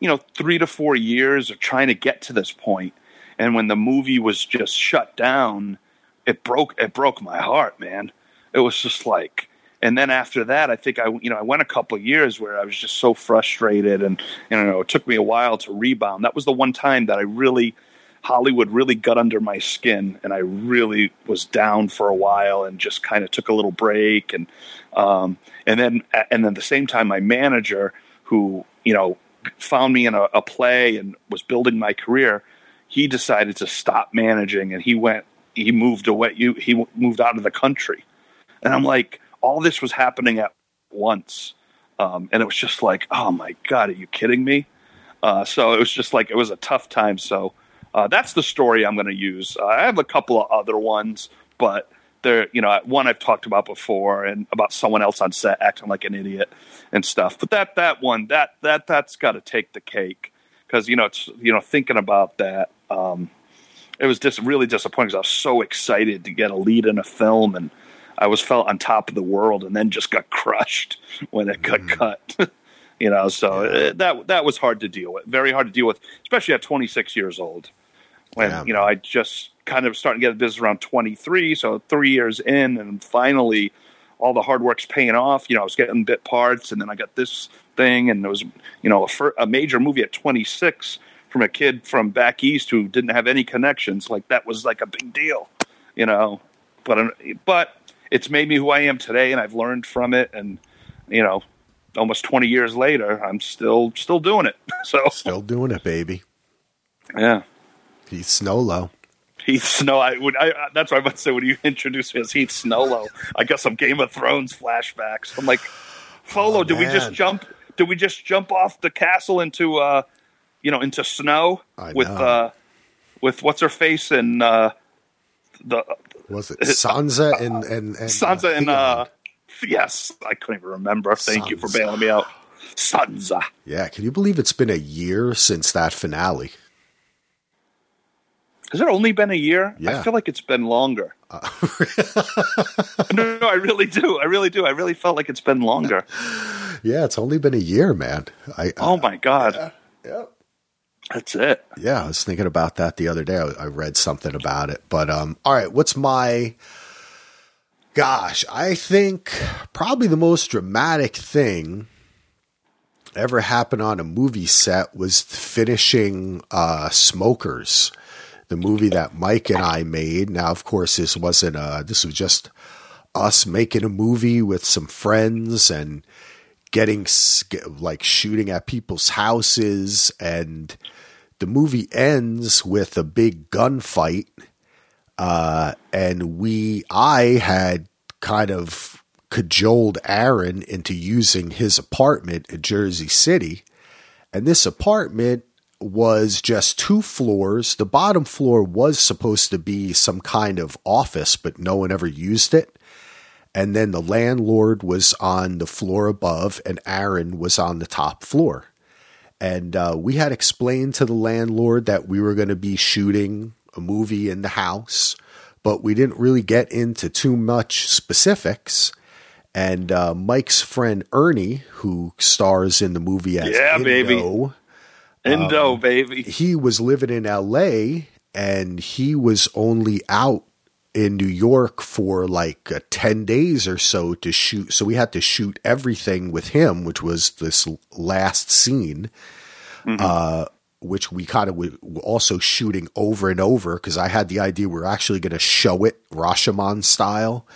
you know, three to four years of trying to get to this point. And when the movie was just shut down, it broke, it broke my heart, man. It was just like, and then after that, I think I, you know, I went a couple years where I was just so frustrated, and you know, it took me a while to rebound. That was the one time that I really, Hollywood really got under my skin, and I really was down for a while, and just kind of took a little break, and um, and then and then at the same time, my manager, who you know found me in a, a play and was building my career, he decided to stop managing, and he went, he moved away, he moved out of the country, and I'm like, all this was happening at once, um, and it was just like, oh my god, are you kidding me? Uh, so it was just like it was a tough time. So uh, that's the story I'm going to use. Uh, I have a couple of other ones, but they're you know one I've talked about before, and about someone else on set acting like an idiot and stuff. But that that one that that that's got to take the cake because you know it's you know thinking about that. Um, it was just really disappointing because I was so excited to get a lead in a film and I was felt on top of the world and then just got crushed when it got mm. cut. you know, so yeah. it, that that was hard to deal with. Very hard to deal with, especially at 26 years old. When yeah. you know, I just kind of starting to get the business around 23, so 3 years in and finally all the hard work's paying off. You know, I was getting bit parts and then I got this thing and it was, you know, a, fir- a major movie at 26 from a kid from back east who didn't have any connections. Like that was like a big deal, you know. But but it's made me who I am today, and I've learned from it. And you know, almost twenty years later, I'm still still doing it. So still doing it, baby. Yeah, Heath Snowlow. Heath Snow. I would. I, that's what I about to say when you introduced me as Heath Snowlow. I got some Game of Thrones flashbacks. I'm like, Folo, oh, did we just jump? Did we just jump off the castle into, uh, you know, into snow with, uh, with what's her face and uh, the was it Sansa and and, and Sansa uh, and uh, yes, I couldn't even remember. Thank Sansa. you for bailing me out. Sansa. Yeah, can you believe it's been a year since that finale? Has it only been a year? Yeah. I feel like it's been longer. Uh, no, no, I really do. I really do. I really felt like it's been longer. Yeah, it's only been a year, man. I, oh my god. Yeah. Yep. That's it. Yeah, I was thinking about that the other day. I, I read something about it. But um, all right, what's my gosh, I think probably the most dramatic thing ever happened on a movie set was finishing uh, Smokers, the movie that Mike and I made. Now, of course, this wasn't a, this was just us making a movie with some friends and getting like shooting at people's houses and the movie ends with a big gunfight. Uh, and we, I had kind of cajoled Aaron into using his apartment in Jersey City. And this apartment was just two floors. The bottom floor was supposed to be some kind of office, but no one ever used it. And then the landlord was on the floor above, and Aaron was on the top floor. And uh, we had explained to the landlord that we were going to be shooting a movie in the house, but we didn't really get into too much specifics. And uh, Mike's friend Ernie, who stars in the movie as yeah, Indo, baby, Indo, um, baby, he was living in L.A. and he was only out in New York for like uh, 10 days or so to shoot. So we had to shoot everything with him, which was this last scene, mm-hmm. uh, which we kind of were also shooting over and over because I had the idea we are actually going to show it Rashomon style.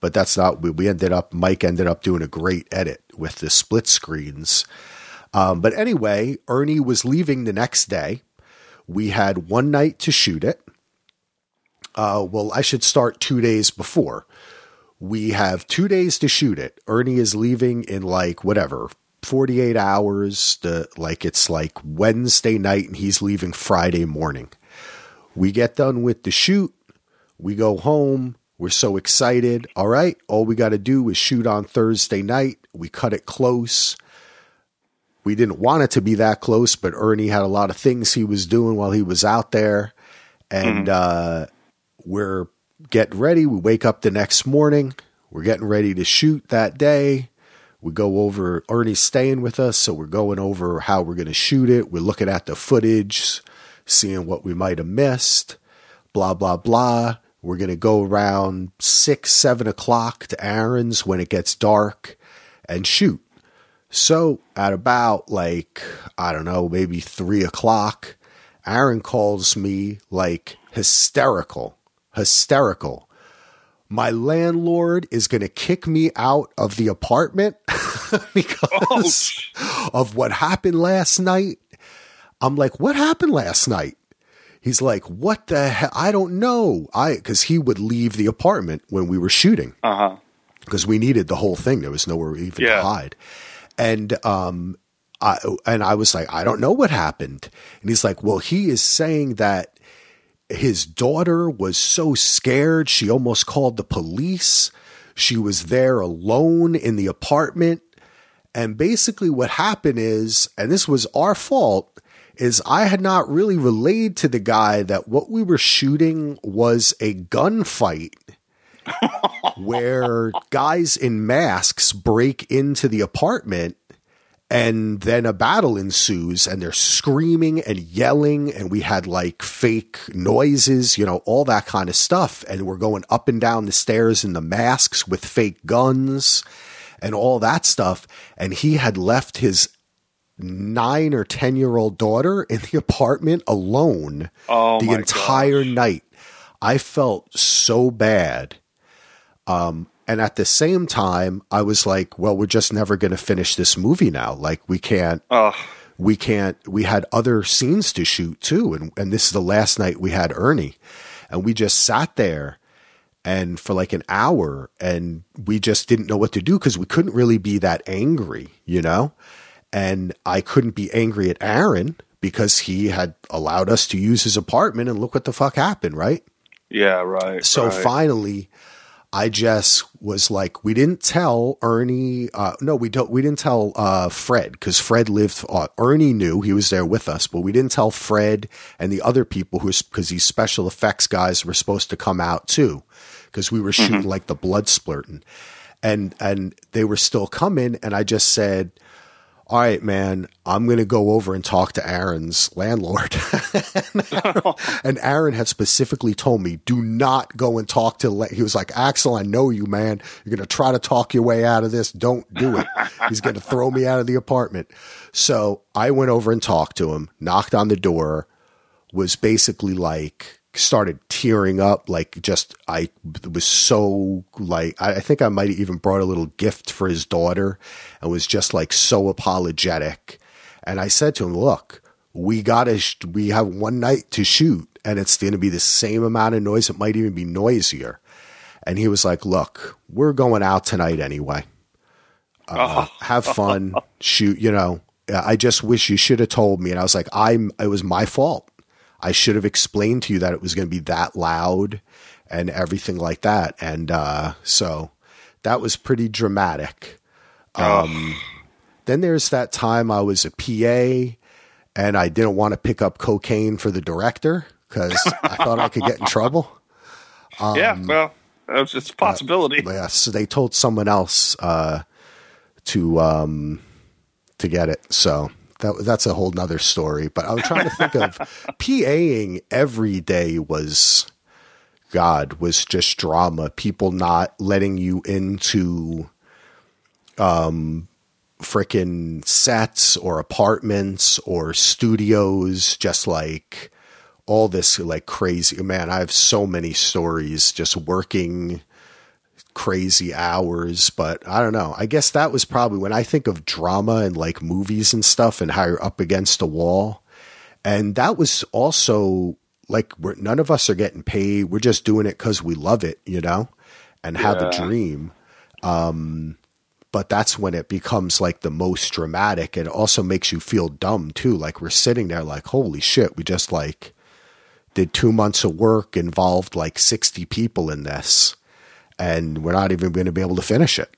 But that's not, we, we ended up, Mike ended up doing a great edit with the split screens. Um, but anyway, Ernie was leaving the next day. We had one night to shoot it uh, well, I should start two days before. We have two days to shoot it. Ernie is leaving in like whatever, 48 hours. The like it's like Wednesday night and he's leaving Friday morning. We get done with the shoot. We go home. We're so excited. All right, all we got to do is shoot on Thursday night. We cut it close. We didn't want it to be that close, but Ernie had a lot of things he was doing while he was out there. And uh, we're getting ready. We wake up the next morning. We're getting ready to shoot that day. We go over, Ernie's staying with us, so we're going over how we're going to shoot it. We're looking at the footage, seeing what we might have missed, blah, blah, blah. We're going to go around six, seven o'clock to Aaron's when it gets dark and shoot. So at about like, I don't know, maybe three o'clock, Aaron calls me like hysterical, hysterical. My landlord is going to kick me out of the apartment because of what happened last night. I'm like, what happened last night? He's like, what the hell? I don't know. I, cause he would leave the apartment when we were shooting Uh huh. because we needed the whole thing. There was nowhere even Yeah. to hide. And um I and I was like, I don't know what happened. And he's like, Well, he is saying that his daughter was so scared she almost called the police. She was there alone in the apartment. And basically what happened is, and this was our fault, is I had not really relayed to the guy that what we were shooting was a gunfight where guys in masks break into the apartment and then a battle ensues and they're screaming and yelling and we had like fake noises you know all that kind of stuff. And we're going up and down the stairs in the masks with fake guns and all that stuff. And he had left his nine or ten year old daughter in the apartment alone Oh the entire gosh. night. I felt so bad. Um, and at the same time, I was like, well, we're just never going to finish this movie now. Like, we can't, Oh, we can't, we had other scenes to shoot too. And, and this is the last night we had Ernie. And we just sat there and for like an hour and we just didn't know what to do because we couldn't really be that angry, you know? And I couldn't be angry at Aaron because he had allowed us to use his apartment and look what the fuck happened, right? yeah, right. So right. finally, I just was like, we didn't tell Ernie. Uh, no, we don't. We didn't tell uh, Fred because Fred lived. Uh, Ernie knew he was there with us, but we didn't tell Fred and the other people who, because these special effects guys were supposed to come out too, because we were shooting like the blood splurting, and and they were still coming, and I just said. All right, man, I'm going to go over and talk to Aaron's landlord. and Aaron had specifically told me, do not go and talk to, la-" he was like, Axel, I know you, man. You're going to try to talk your way out of this. Don't do it. He's going to throw me out of the apartment. So I went over and talked to him, knocked on the door, was basically like, started tearing up like just i was so like i I think i might have even brought a little gift for his daughter and was just like so apologetic. And i said to him look we gotta sh- we have one night to shoot and it's going to be the same amount of noise. It might even be noisier. And he was like look we're going out tonight anyway. Uh, have fun shoot you know. I just wish you should have told me. And i was like i'm it was my fault I should have explained to you that it was going to be that loud and everything like that. And uh, so that was pretty dramatic. Um, Then there's that time I was a PA and I didn't want to pick up cocaine for the director because I thought I could get in trouble. yeah, um, well, it's it's a possibility. Yeah, so they told someone else uh, to um, to get it. So that that's a whole nother story. But I'm trying to think of PAing every day was God was just drama. People not letting you into um freaking sets or apartments or studios, just like all this like crazy man. I have so many stories just working crazy hours, but I don't know. I guess that was probably when I think of drama and like movies and stuff and how you're up against a wall. And that was also like we're, none of us are getting paid. We're just doing it because we love it, you know, and have a dream. Um, but that's when it becomes like the most dramatic and also makes you feel dumb too. Like we're sitting there like, holy shit, we just like did two months of work, involved like 60 people in this, and we're not even going to be able to finish it.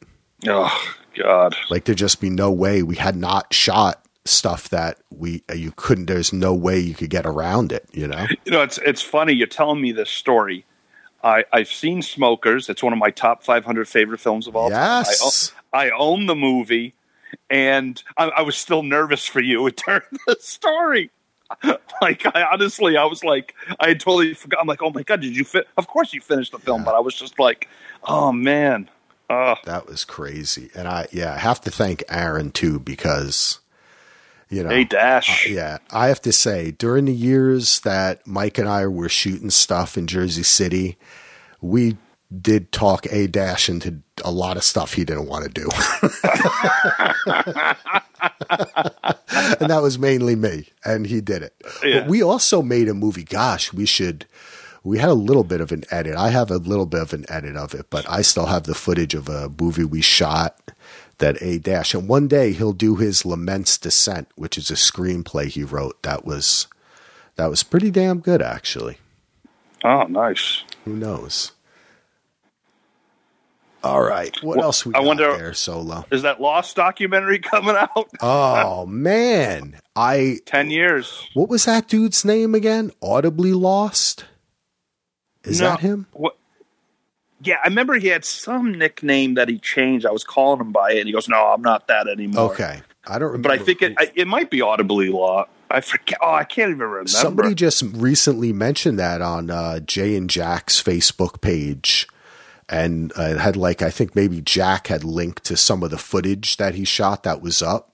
Oh God! Like there'd just be no way we had not shot stuff that we you couldn't. There's no way you could get around it. You know. You know, it's it's funny. You're telling me this story. I, I've seen Smokers. It's one of my top 500 favorite films of all yes. time. I, I own the movie, and I, I was still nervous for you It turned the story. like I honestly, I was like, I had totally forgot. I'm like, oh my god, did you fit? Of course you finished the film, yeah. but I was just like, oh man, uh. that was crazy. And I, yeah, I have to thank Aaron too because, you know, hey Dash, uh, yeah, I have to say during the years that Mike and I were shooting stuff in Jersey City, we did talk a dash into a lot of stuff he didn't want to do. and that was mainly me, and he did it. Yeah. But we also made a movie. Gosh, we should. We had a little bit of an edit. I have a little bit of an edit of it, but I still have the footage of a movie we shot that A Dash. And one day he'll do his Lament's Descent, which is a screenplay he wrote. That was that was pretty damn good, actually. Oh, nice. Who knows? All right. What well, else we I wonder, there, Solo? Is that Lost documentary coming out? Oh man. I 10 years. What was that dude's name again? Audibly Lost? Is no, that him? What yeah, I remember he had some nickname that he changed. I was calling him by it, and he goes, "No, I'm not that anymore." Okay, I don't remember. But I think it I, it might be audibly law. I forget. Oh, I can't even remember. Somebody just recently mentioned that on uh, Jay and Jack's Facebook page and uh, had like I think maybe Jack had linked to some of the footage that he shot that was up.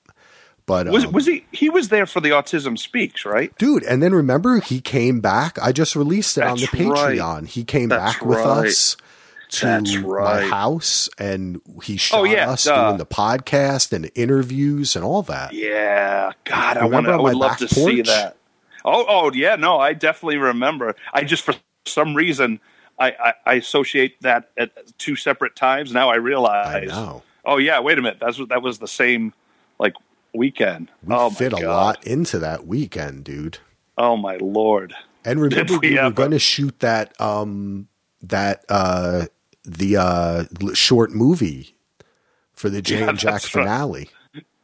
But was um, was he he was there for the Autism Speaks, right? Dude, and then remember he came back. I just released it That's on the Patreon. Right. He came That's back with right. us to right. my house and he oh, shot oh, yeah, us uh, doing the podcast and interviews and all that. Yeah. God, I, wanna, I would love to porch? see that. Oh, oh yeah, no, I definitely remember. I just for some reason I, I, I, associate that at two separate times. Now I realize. I oh yeah, wait a minute. That's that was the same like weekend. We oh, fit a lot into that weekend, dude. Oh my lord! And remember, we, we were going to shoot that um that uh the uh short movie for the Jay yeah, and Jack finale. Right.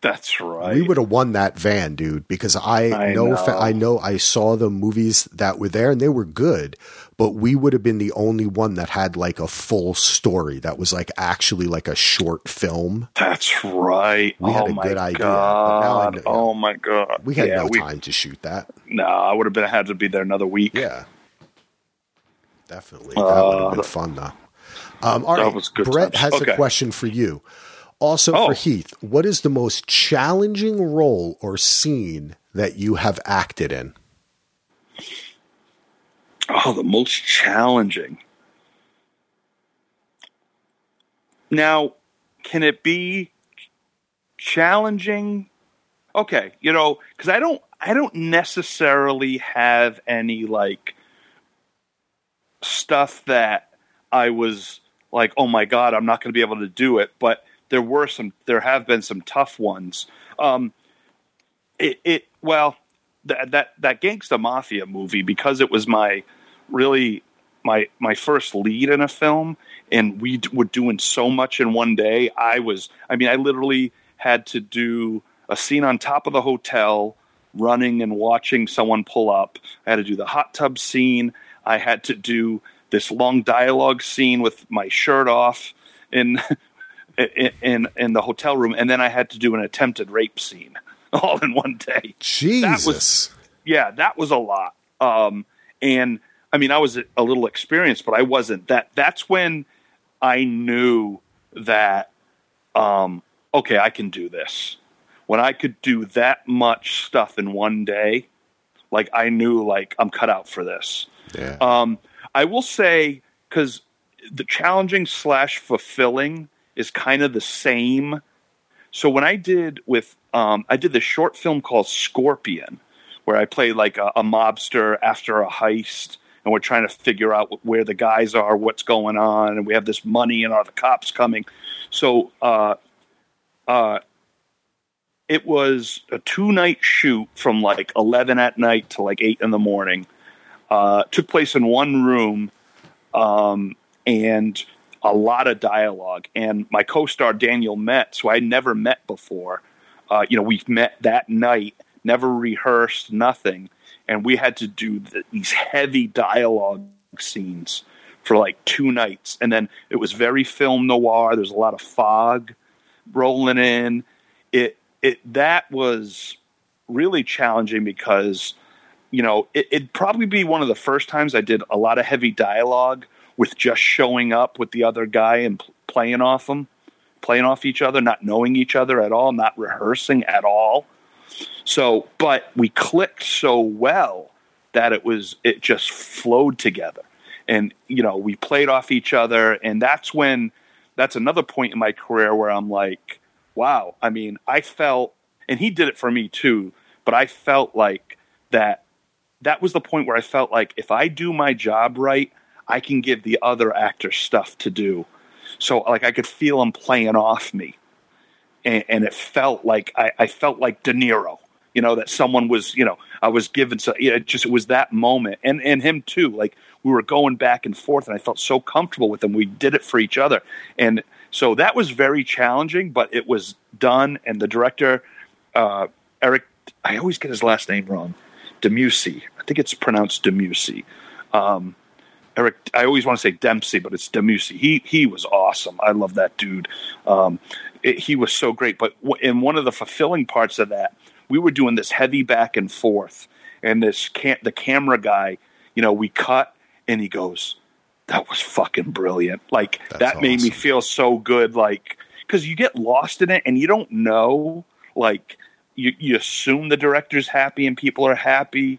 That's right. We would have won that van, dude, because I, I know, know. Fa- I know I saw the movies that were there and they were good, but we would have been the only one that had like a full story that was like actually like a short film. That's right. We oh had a good idea. God. Oh my god. We had yeah, no we, time to shoot that. No, I would have been had to be there another week. Yeah. Definitely. That uh, would have been fun though. Um, all right. Brett times. has okay. a question for you. Also oh. for Heath, what is the most challenging role or scene that you have acted in? Oh, the most challenging. Now, can it be challenging? Okay, you know, because I don't, I don't necessarily have any like stuff that I was like, oh my god, I'm not going to be able to do it. But there were some, there have been some tough ones. Um, it, it well, that that that Gangsta Mafia movie because it was my really my my first lead in a film, and we d- were doing so much in one day. I was, I mean, I literally had to do a scene on top of the hotel, running and watching someone pull up. I had to do the hot tub scene. I had to do this long dialogue scene with my shirt off in in in the hotel room, and then I had to do an attempted rape scene all in one day. Jesus, that was, yeah, that was a lot. Um, and I mean, I was a little experienced, but I wasn't. That that's when I knew that um, okay, I can do this. When I could do that much stuff in one day, like I knew, like I'm cut out for this. Yeah. Um, I will say because the challenging slash fulfilling is kind of the same. So when I did with, um, I did this short film called Scorpion, where I play like a, a, mobster after a heist, and we're trying to figure out where the guys are, what's going on, and we have this money, and are the cops coming? So uh, uh, it was a two night shoot from like 11 at night to like 8 in the morning. Uh, took place in one room um, and a lot of dialogue. And my co star, Daniel Metz, who I never met before, uh, you know, we met that night, never rehearsed, nothing. And we had to do the, these heavy dialogue scenes for like two nights. And then it was very film noir. There's a lot of fog rolling in. It, it, that was really challenging because, you know, it, it'd probably be one of the first times I did a lot of heavy dialogue with just showing up with the other guy and pl- playing off them, playing off each other, not knowing each other at all, not rehearsing at all. So, but we clicked so well that it was, it just flowed together and you know we played off each other and that's when that's another point in my career where i'm like wow i mean i felt and he did it for me too but i felt like that that was the point where i felt like if i do my job right i can give the other actor stuff to do. So like i could feel him playing off me. And, and it felt like I, I felt like de niro you know that someone was you know i was given so it just it was that moment. And and him too like we were going back and forth and i felt so comfortable with him. We did it for each other. And so that was very challenging but it was done. And the director uh, eric i always get his last name wrong. Demusy i think it's pronounced demusy um, Eric, I always want to say Dempsey, but it's Demusy. He he was awesome. I love that dude. Um, it, he was so great. But w- in one of the fulfilling parts of that we were doing this heavy back and forth, and this can the camera guy, you know, we cut, and he goes, "That was fucking brilliant." Like That's that awesome. made me feel so good, like because you get lost in it and you don't know, like you you assume the director's happy and people are happy,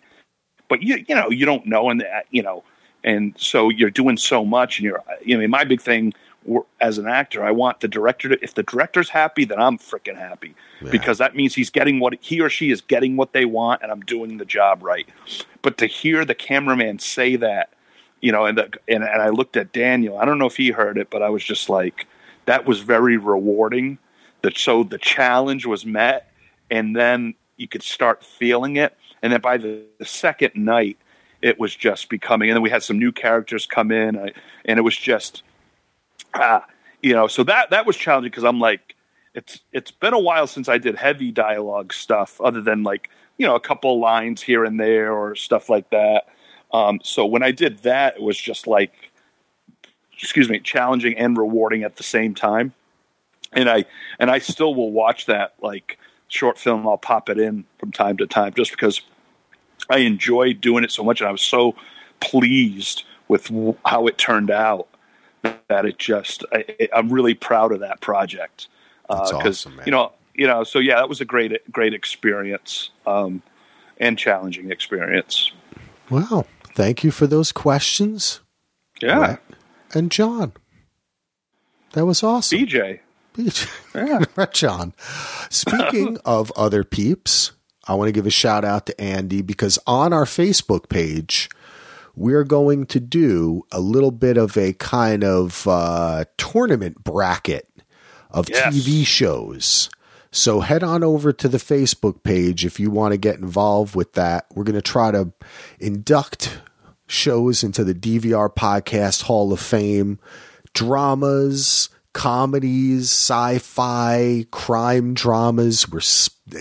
but you you know you don't know, and that you know, and so you're doing so much, and you're you know my big thing as an actor, I want the director to, if the director's happy, then I'm freaking happy yeah. because that means he's getting what he or she is getting what they want and I'm doing the job right. But to hear the cameraman say that, you know, and, the, and, and I looked at Daniel, I don't know if he heard it, but I was just like, that was very rewarding. That so the challenge was met and then you could start feeling it. And then by the, the second night, it was just becoming, and then we had some new characters come in, and it was just, ah, you know, so that that was challenging because I'm like, it's it's been a while since I did heavy dialogue stuff, other than like you know a couple lines here and there or stuff like that. Um, so when I did that, it was just like, excuse me, challenging and rewarding at the same time. And I and I still will watch that like short film. I'll pop it in from time to time just because I enjoyed doing it so much, and I was so pleased with how it turned out that it just I, am really proud of that project because uh, awesome, you know you know so yeah that was a great great experience um, and challenging experience. Wow! Thank you for those questions. Yeah, Brett and John, that was awesome. BJ, BJ, yeah, John. Speaking of other peeps, I want to give a shout out to Andy because on our Facebook page we're going to do a little bit of a kind of uh, tournament bracket of yes. TV shows. So head on over to the Facebook page if you want to get involved with that. We're going to try to induct shows into the DVR Podcast Hall of Fame, dramas, comedies, sci-fi, crime dramas. We're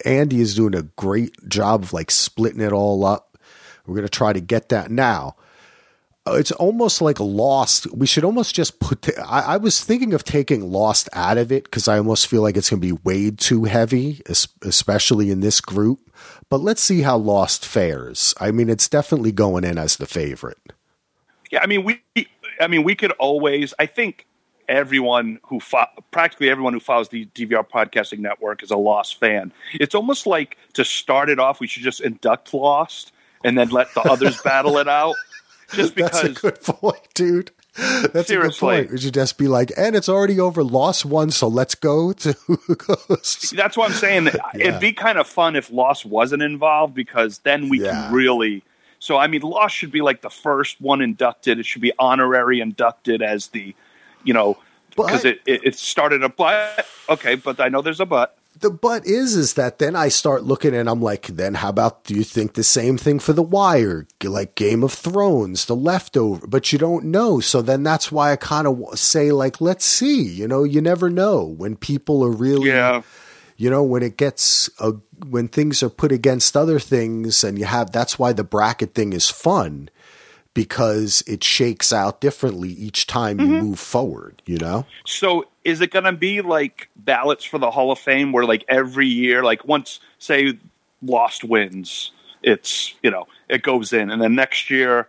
Andy is doing a great job of like splitting it all up. We're going to try to get that now uh, it's almost like lost. We should almost just put. I, I was thinking of taking Lost out of it because I almost feel like it's going to be weighed too heavy, especially in this group. But let's see how Lost fares. I mean, it's definitely going in as the favorite. Yeah, I mean, we. I mean, we could always. I think everyone who fo- practically everyone who follows the DVR podcasting network is a Lost fan. It's almost like to start it off, we should just induct Lost and then let the others battle it out just because. That's a good point, dude. That's Seriously. a good point. We should just be like, and it's already over, lost one, so let's go to who goes. That's what I'm saying. yeah. It'd be kind of fun if Lost wasn't involved because then we yeah. can really. So I mean, Lost should be like the first one inducted. It should be honorary inducted as the, you know, because it, it, it started a but. Okay, but I know there's a but. The but is is that then I start looking and I'm like, then how about do you think the same thing for The Wire, like Game of Thrones, The Leftover? But you don't know, so then that's why I kind of say like, let's see. You know, you never know when people are really, Yeah. you know, when it gets a, when things are put against other things, and you have that's why the bracket thing is fun because it shakes out differently each time you move forward. You know. So is it going to be like ballots for the Hall of Fame where like every year, like once say Lost wins, it's you know it goes in, and then next year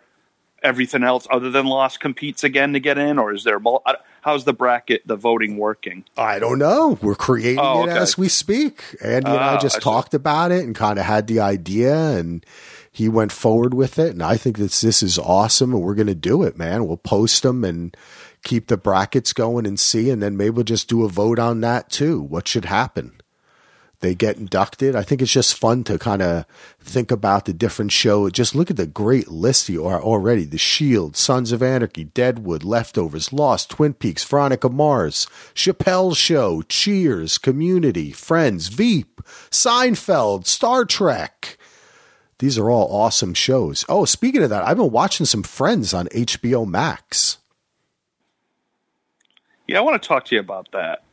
everything else other than Lost competes again to get in, or is there mul- how's the bracket the voting working? I don't know. We're creating Oh, it okay. as we speak. Andy and I Ah, just I talked about it and kind of had the idea and he went forward with it. And I think that this is awesome and we're going to do it, man. We'll post them and keep the brackets going and see. And then maybe we'll just do a vote on that too. What should happen? They get inducted. I think it's just fun to kind of think about the different shows. Just look at the great list you are already. The Shield, Sons of Anarchy, Deadwood, Leftovers, Lost, Twin Peaks, Veronica Mars, Chappelle's Show, Cheers, Community, Friends, Veep, Seinfeld, Star Trek. These are all awesome shows. Oh, speaking of that, I've been watching some Friends on HBO Max. Yeah, I want to talk to you about that.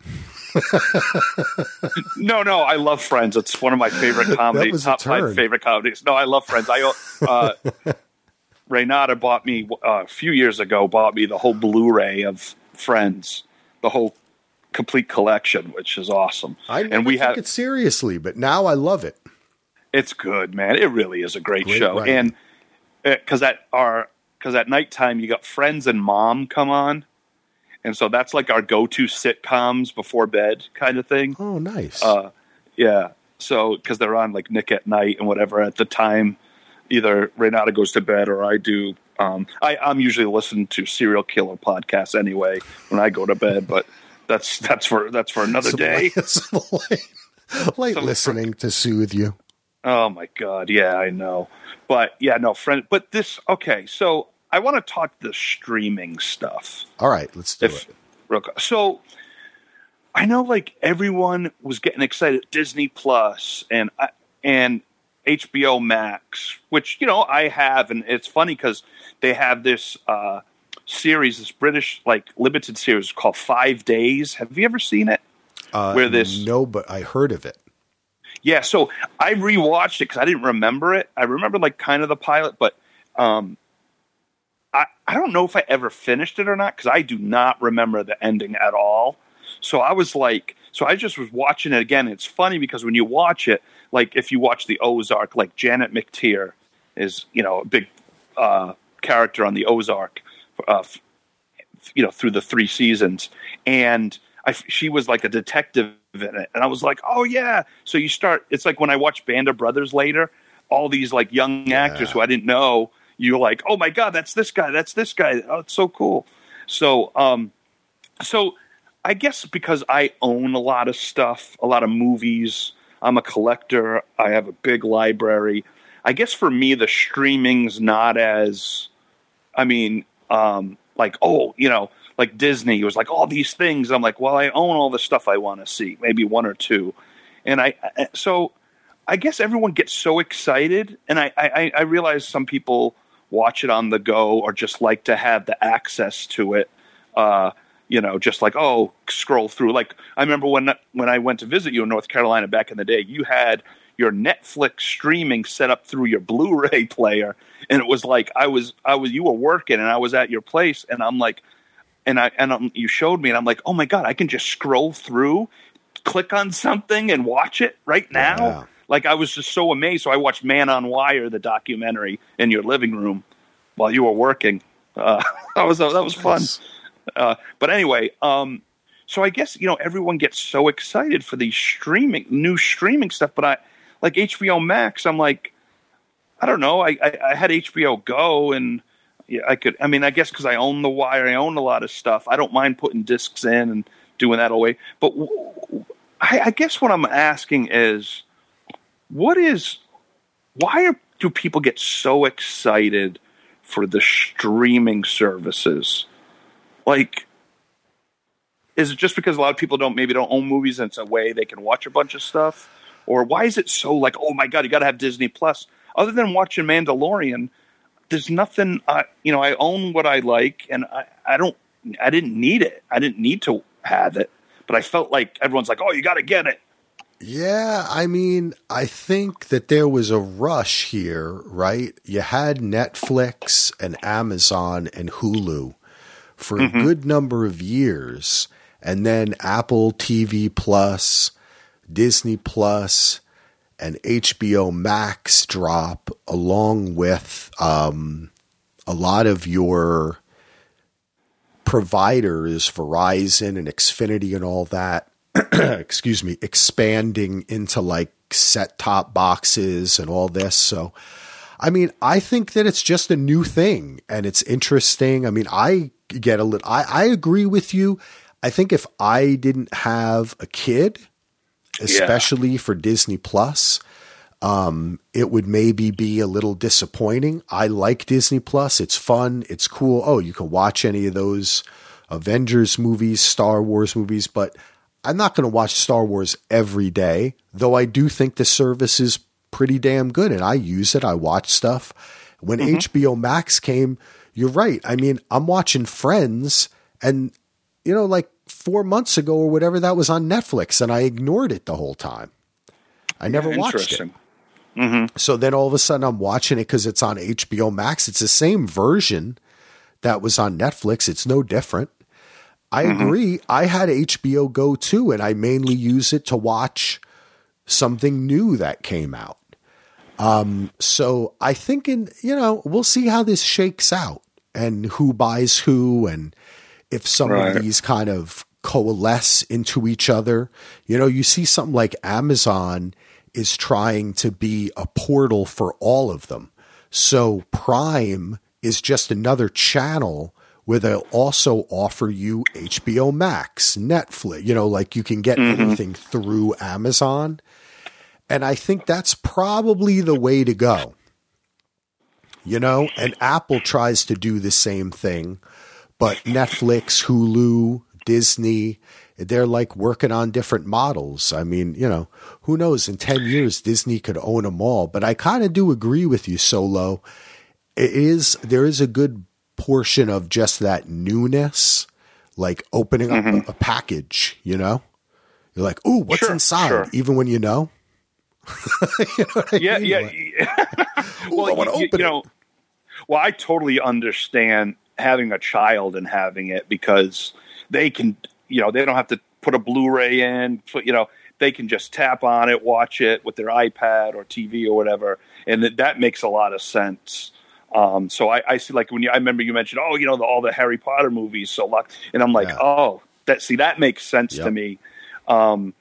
no, no, I love Friends. It's one of my favorite comedies, top five favorite comedies. No, I love Friends. I uh, Renata bought me uh, a few years ago. Bought me the whole Blu-ray of Friends, the whole complete collection, which is awesome. I and we have it seriously, but now I love it. It's good, man. It really is a great, Great show. writing. And because at our because at nighttime you got Friends and Mom come on, and so that's like our go-to sitcoms before bed kind of thing. Oh, nice. Uh, yeah. So because they're on like Nick at Night and whatever at the time, either Renata goes to bed or I do. Um, I, I'm usually listening to serial killer podcasts anyway when I go to bed, but that's that's for that's for another Some day. light- some light, light Some- listening to soothe you. Oh my god, yeah, I know. But yeah, no, friend. But this okay. So I want to talk the streaming stuff. All right, let's do If it. real quick. so, I know like everyone was getting excited. Disney Plus and and HBO Max, which you know I have, and it's funny because they have this uh, series, this British like limited series called Five Days. Have you ever seen it? Uh, where this- No, but I heard of it. Yeah, so I rewatched it because I didn't remember it. I remember like kind of the pilot, but um, I I don't know if I ever finished it or not because I do not remember the ending at all. So I was like, so I just was watching it again. It's funny because when you watch it, like if you watch the Ozark, like Janet McTeer is you know a big uh, character on the Ozark, uh, you know through the three seasons, and I, she was like a detective in it, and I was like, oh yeah. So you start. It's like when I watched Band of Brothers later, all these like young actors who I didn't know. You're like, oh my god, that's this guy, that's this guy. Oh, it's so cool. So, um, so I guess because I own a lot of stuff, a lot of movies. I'm a collector. I have a big library. I guess for me, the streaming's not as, I mean, um, like oh, you know, like Disney was like all these things. I'm like, well, I own all the stuff I want to see, maybe one or two, and I so I guess everyone gets so excited, and I I, I realize some people watch it on the go or just like to have the access to it. Uh, you know, just like oh, scroll through. Like I remember when when I went to visit you in North Carolina back in the day, you had your Netflix streaming set up through your Blu-ray player, and it was like I was I was you were working and I was at your place, and I'm like, and I and um, you showed me, and I'm like, oh my god, I can just scroll through, click on something, and watch it right now. Yeah. Like I was just so amazed. So I watched Man on Wire, the documentary, in your living room while you were working. Uh, that was that was fun. Uh, but anyway, um, so I guess you know everyone gets so excited for these streaming new streaming stuff. But I like HBO Max. I'm like, I don't know. I I, I had HBO Go and. Yeah, I could. I mean, I guess because I own the wire, I own a lot of stuff. I don't mind putting discs in and doing that away. But I guess what I'm asking is, what is, why are, do people get so excited for the streaming services? Like, is it just because a lot of people don't maybe don't own movies and it's a way they can watch a bunch of stuff? Or why is it so like, oh my god, you got to have Disney Plus? Other than watching Mandalorian, there's nothing. I you know I own what I like, and I I don't I didn't need it. I didn't need to have it, but I felt like everyone's like, oh, you got to get it. Yeah, I mean, I think that there was a rush here, right? You had Netflix and Amazon and Hulu for mm-hmm. a good number of years, and then Apple TV Plus, Disney Plus, and HBO Max drop along with um, a lot of your providers, Verizon and Xfinity and all that, excuse me, expanding into like set top boxes and all this. So, I mean, I think that it's just a new thing and it's interesting. I mean, I get a little, I, I agree with you. I think if I didn't have a kid, especially yeah. for Disney Plus, um, it would maybe be a little disappointing. I like Disney Plus. It's fun. It's cool. Oh, you can watch any of those Avengers movies, Star Wars movies, but I'm not going to watch Star Wars every day, though I do think the service is pretty damn good and I use it. I watch stuff. When mm-hmm. HBO Max came, you're right. I mean, I'm watching Friends and, you know, like four months ago or whatever, that was on Netflix and I ignored it the whole time. I never yeah, watched it. Mm-hmm. So then all of a sudden I'm watching it because it's on HBO Max. It's the same version that was on Netflix. It's no different. I mm-hmm. agree. I had HBO Go too, and I mainly use it to watch something new that came out. Um, so I think in you know we'll see how this shakes out and who buys who and if some right. of these kind of coalesce into each other. You know, you see something like Amazon is trying to be a portal for all of them. So Prime is just another channel where they'll also offer you HBO Max, Netflix, you know, like you can get mm-hmm. anything through Amazon. And I think that's probably the way to go. You know, and Apple tries to do the same thing, but Netflix, Hulu, Disney, they're like working on different models. I mean, you know, who knows? In 10 years, Disney could own them all. But I kind of do agree with you, Solo. It is, there is a good portion of just that newness, like opening up mm-hmm. a, a, package, you know? You're like, ooh, what's sure, inside? Sure. Even when you know. you know yeah, mean? yeah, yeah. well, I you, you know, well, I totally understand having a child and having it because they can, you know, they don't have to put a Blu-ray in, put, you know, they can just tap on it, watch it with their iPad or TV or whatever, and that, that makes a lot of sense. Um, so I, I, see like when you, I remember you mentioned, oh, you know, the, all the Harry Potter movies. So luck, and I'm like, yeah. oh, that see that makes sense yep. to me. Um,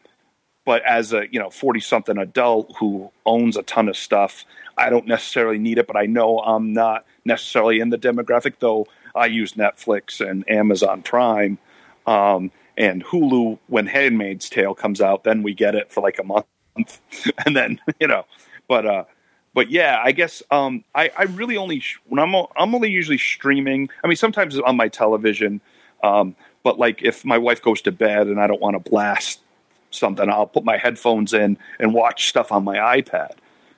but as a you know 40 something adult who owns a ton of stuff, I don't necessarily need it. But I know I'm not necessarily in the demographic, though. I use Netflix and Amazon Prime. Um, and Hulu when Handmaid's Tale comes out, then we get it for like a month, and then you know, but uh, but yeah, I guess um, I, I really only when I'm I'm only usually streaming. I mean, sometimes on my television, um, but like if my wife goes to bed and I don't want to blast something, I'll put my headphones in and watch stuff on my iPad.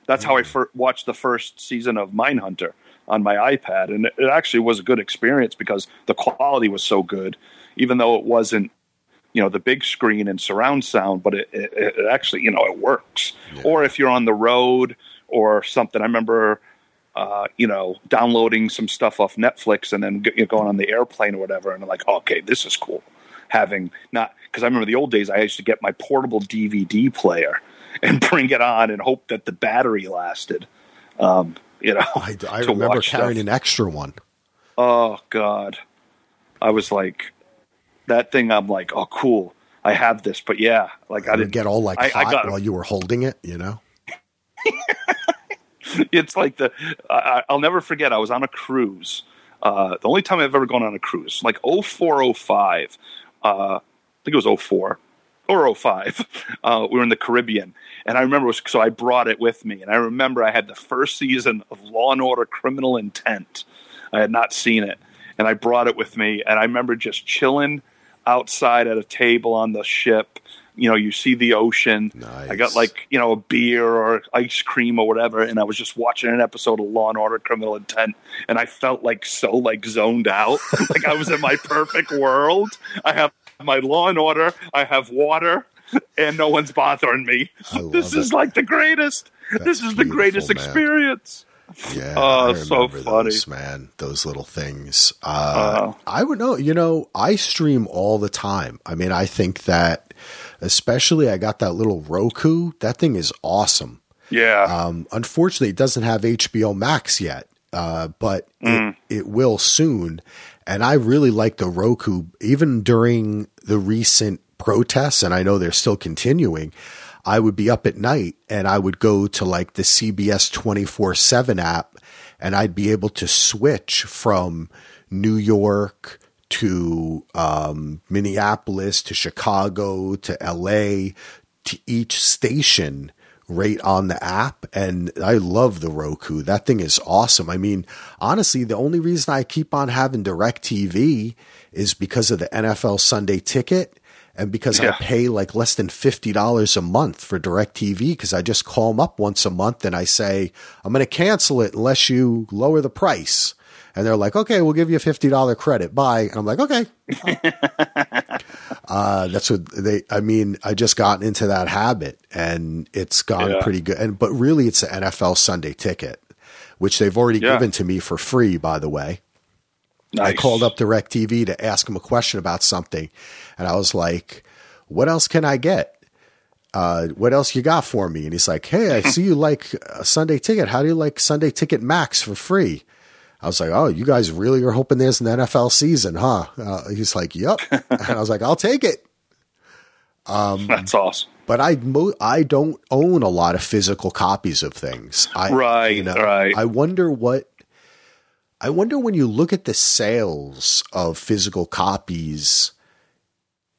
That's how I mm. fir- watched the first season of Mindhunter on my iPad, and it actually was a good experience because the quality was so good, even though it wasn't you know the big screen and surround sound, but it, it, it actually you know it works. Yeah. Or if you're on the road or something. I remember, uh, you know, downloading some stuff off Netflix and then you know, going on the airplane or whatever, and I'm like, okay, this is cool. Having not because I remember the old days, I used to get my portable DVD player and bring it on and hope that the battery lasted. Um, you know, I, I remember carrying stuff. an extra one. Oh God, I was like that thing. I'm like, oh, cool. I have this, but yeah, like I didn't get all like I, hot I got, while you were holding it, you know. it's like the I, will never forget. I was on a cruise. Uh, the only time I've ever gone on a cruise, like 0405, uh, I think it was 04 or 05. Uh, we were in the Caribbean, and I remember was, so I brought it with me, and I remember I had the first season of Law and Order: Criminal Intent. I had not seen it, and I brought it with me, and I remember just chilling outside at a table on the ship. You know, you see the ocean. I got like you know a beer or ice cream or whatever, and I was just watching an episode of Law and Order: Criminal Intent, and I felt like so like zoned out, like I was in my perfect world. I have my Law and Order, I have water, and no one's bothering me. This is like the greatest. That's this is the greatest man. experience. Yeah, Oh, so funny. those, man. Those little things. Uh, Uh. I would know. You know, I stream all the time. I mean, I think that, especially, I got that little Roku. That thing is awesome. Yeah. Um, unfortunately, it doesn't have HBO Max yet, uh, but Mm. it, it will soon. And I really like the Roku, even during the recent protests, and I know they're still continuing. I would be up at night and I would go to like the CBS 24 7 app and I'd be able to switch from New York to um, Minneapolis to Chicago to LA to each station right on the app. And I love the Roku. That thing is awesome. I mean, honestly, the only reason I keep on having DirecTV is because of the NFL Sunday ticket and because Yeah. I pay like less than $50 a month for DirecTV because I just call them up once a month and I say, I'm going to cancel it unless you lower the price. And they're like, okay, we'll give you a $50 credit. Bye. And I'm like, okay. uh, that's what they, I mean, I just got into that habit and it's gone Yeah. pretty good. And, but really it's the NFL Sunday ticket, which they've already Yeah. given to me for free, by the way. I called up DirecTV to ask him a question about something, and I was like, "What else can I get? Uh, what else you got for me?" And he's like, "Hey, I see you like a Sunday Ticket. How do you like Sunday Ticket Max for free?" I was like, "Oh, you guys really are hoping there's an NFL season, huh?" Uh, he's like, "Yep," and I was like, "I'll take it." That's awesome. But I mo- I don't own a lot of physical copies of things. I, Right, right. I wonder what. I wonder when you look at the sales of physical copies,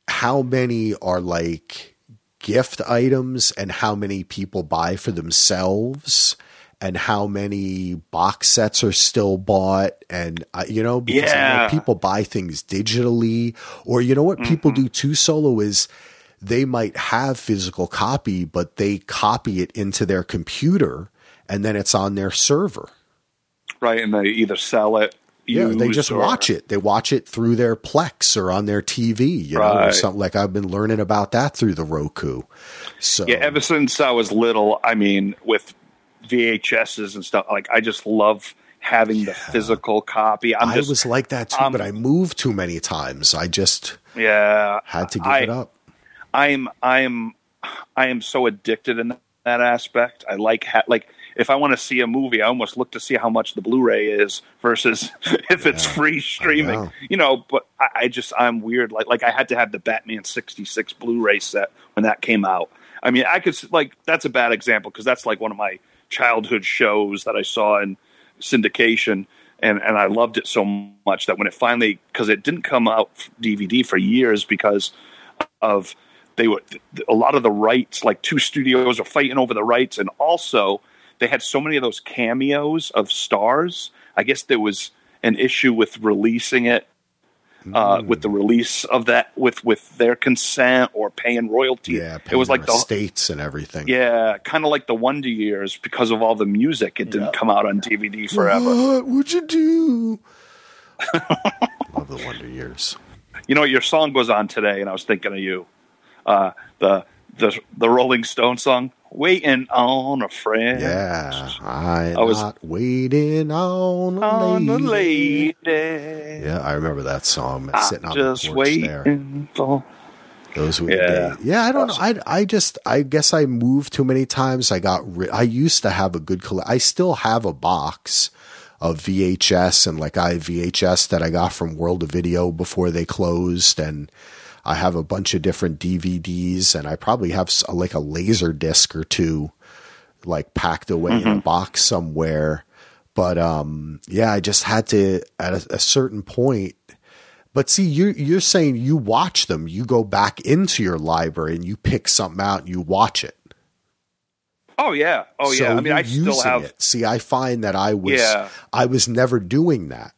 how many are like gift items and how many people buy for themselves and how many box sets are still bought and uh, you know because I know Yeah. people buy things digitally or you know what people Mm-hmm. do too solo is they might have physical copy but they copy it into their computer and then it's on their server Right, and they either sell it. yeah, they just or- watch it. They watch it through their Plex or on their TV, you know, or something like I've been learning about that through the Roku. So Yeah, ever since I was little, I mean, with VHSs and stuff, like I just love having the physical copy. I'm I just, was like that too, um, but I moved too many times. I just yeah, had to give I, it up. I'm, I'm, I am so addicted in that aspect. I like, ha- like, if I want to see a movie, I almost look to see how much the Blu-ray is versus if it's free streaming. know. You know, but I, I just I'm weird. Like like I had to have the Batman '66 Blu-ray set when that came out. I mean, I could like that's a bad example because that's like one of my childhood shows that I saw in syndication, and and I loved it so much that when it finally because it didn't come out DVD for years because of they were a lot of the rights like two studios are fighting over the rights and also they had so many of those cameos of stars i guess there was an issue with releasing it uh, Mm. with the release of that with with their consent or paying royalty Yeah, it was like the states and everything. yeah kind of like the wonder years because of all the music it didn't come out on dvd forever What would you do? Love the Wonder Years. you know your song goes on today and i was thinking of you uh, the the the rolling stone song waiting on a friend Yeah, I'm I was- not waiting on a on lady. lady. Yeah, I remember that song. I'm sitting on just the porch there. waiting for. Those were Yeah. Yeah, I don't know. I I just I guess I moved too many times. I got ri- I used to have a good collect. I still have a box of VHS and like I VHS that I got from World of Video before they closed, and I have a bunch of different DVDs, and I probably have s- like a laser disc or two, like packed away in a box somewhere. But um, yeah, I just had to at a, a certain point. But see, you're you're saying you watch them. You go back into your library and you pick something out and you watch it. Oh yeah, oh So yeah. I mean, I still have. it. See, I find that I was Yeah. I was never doing that.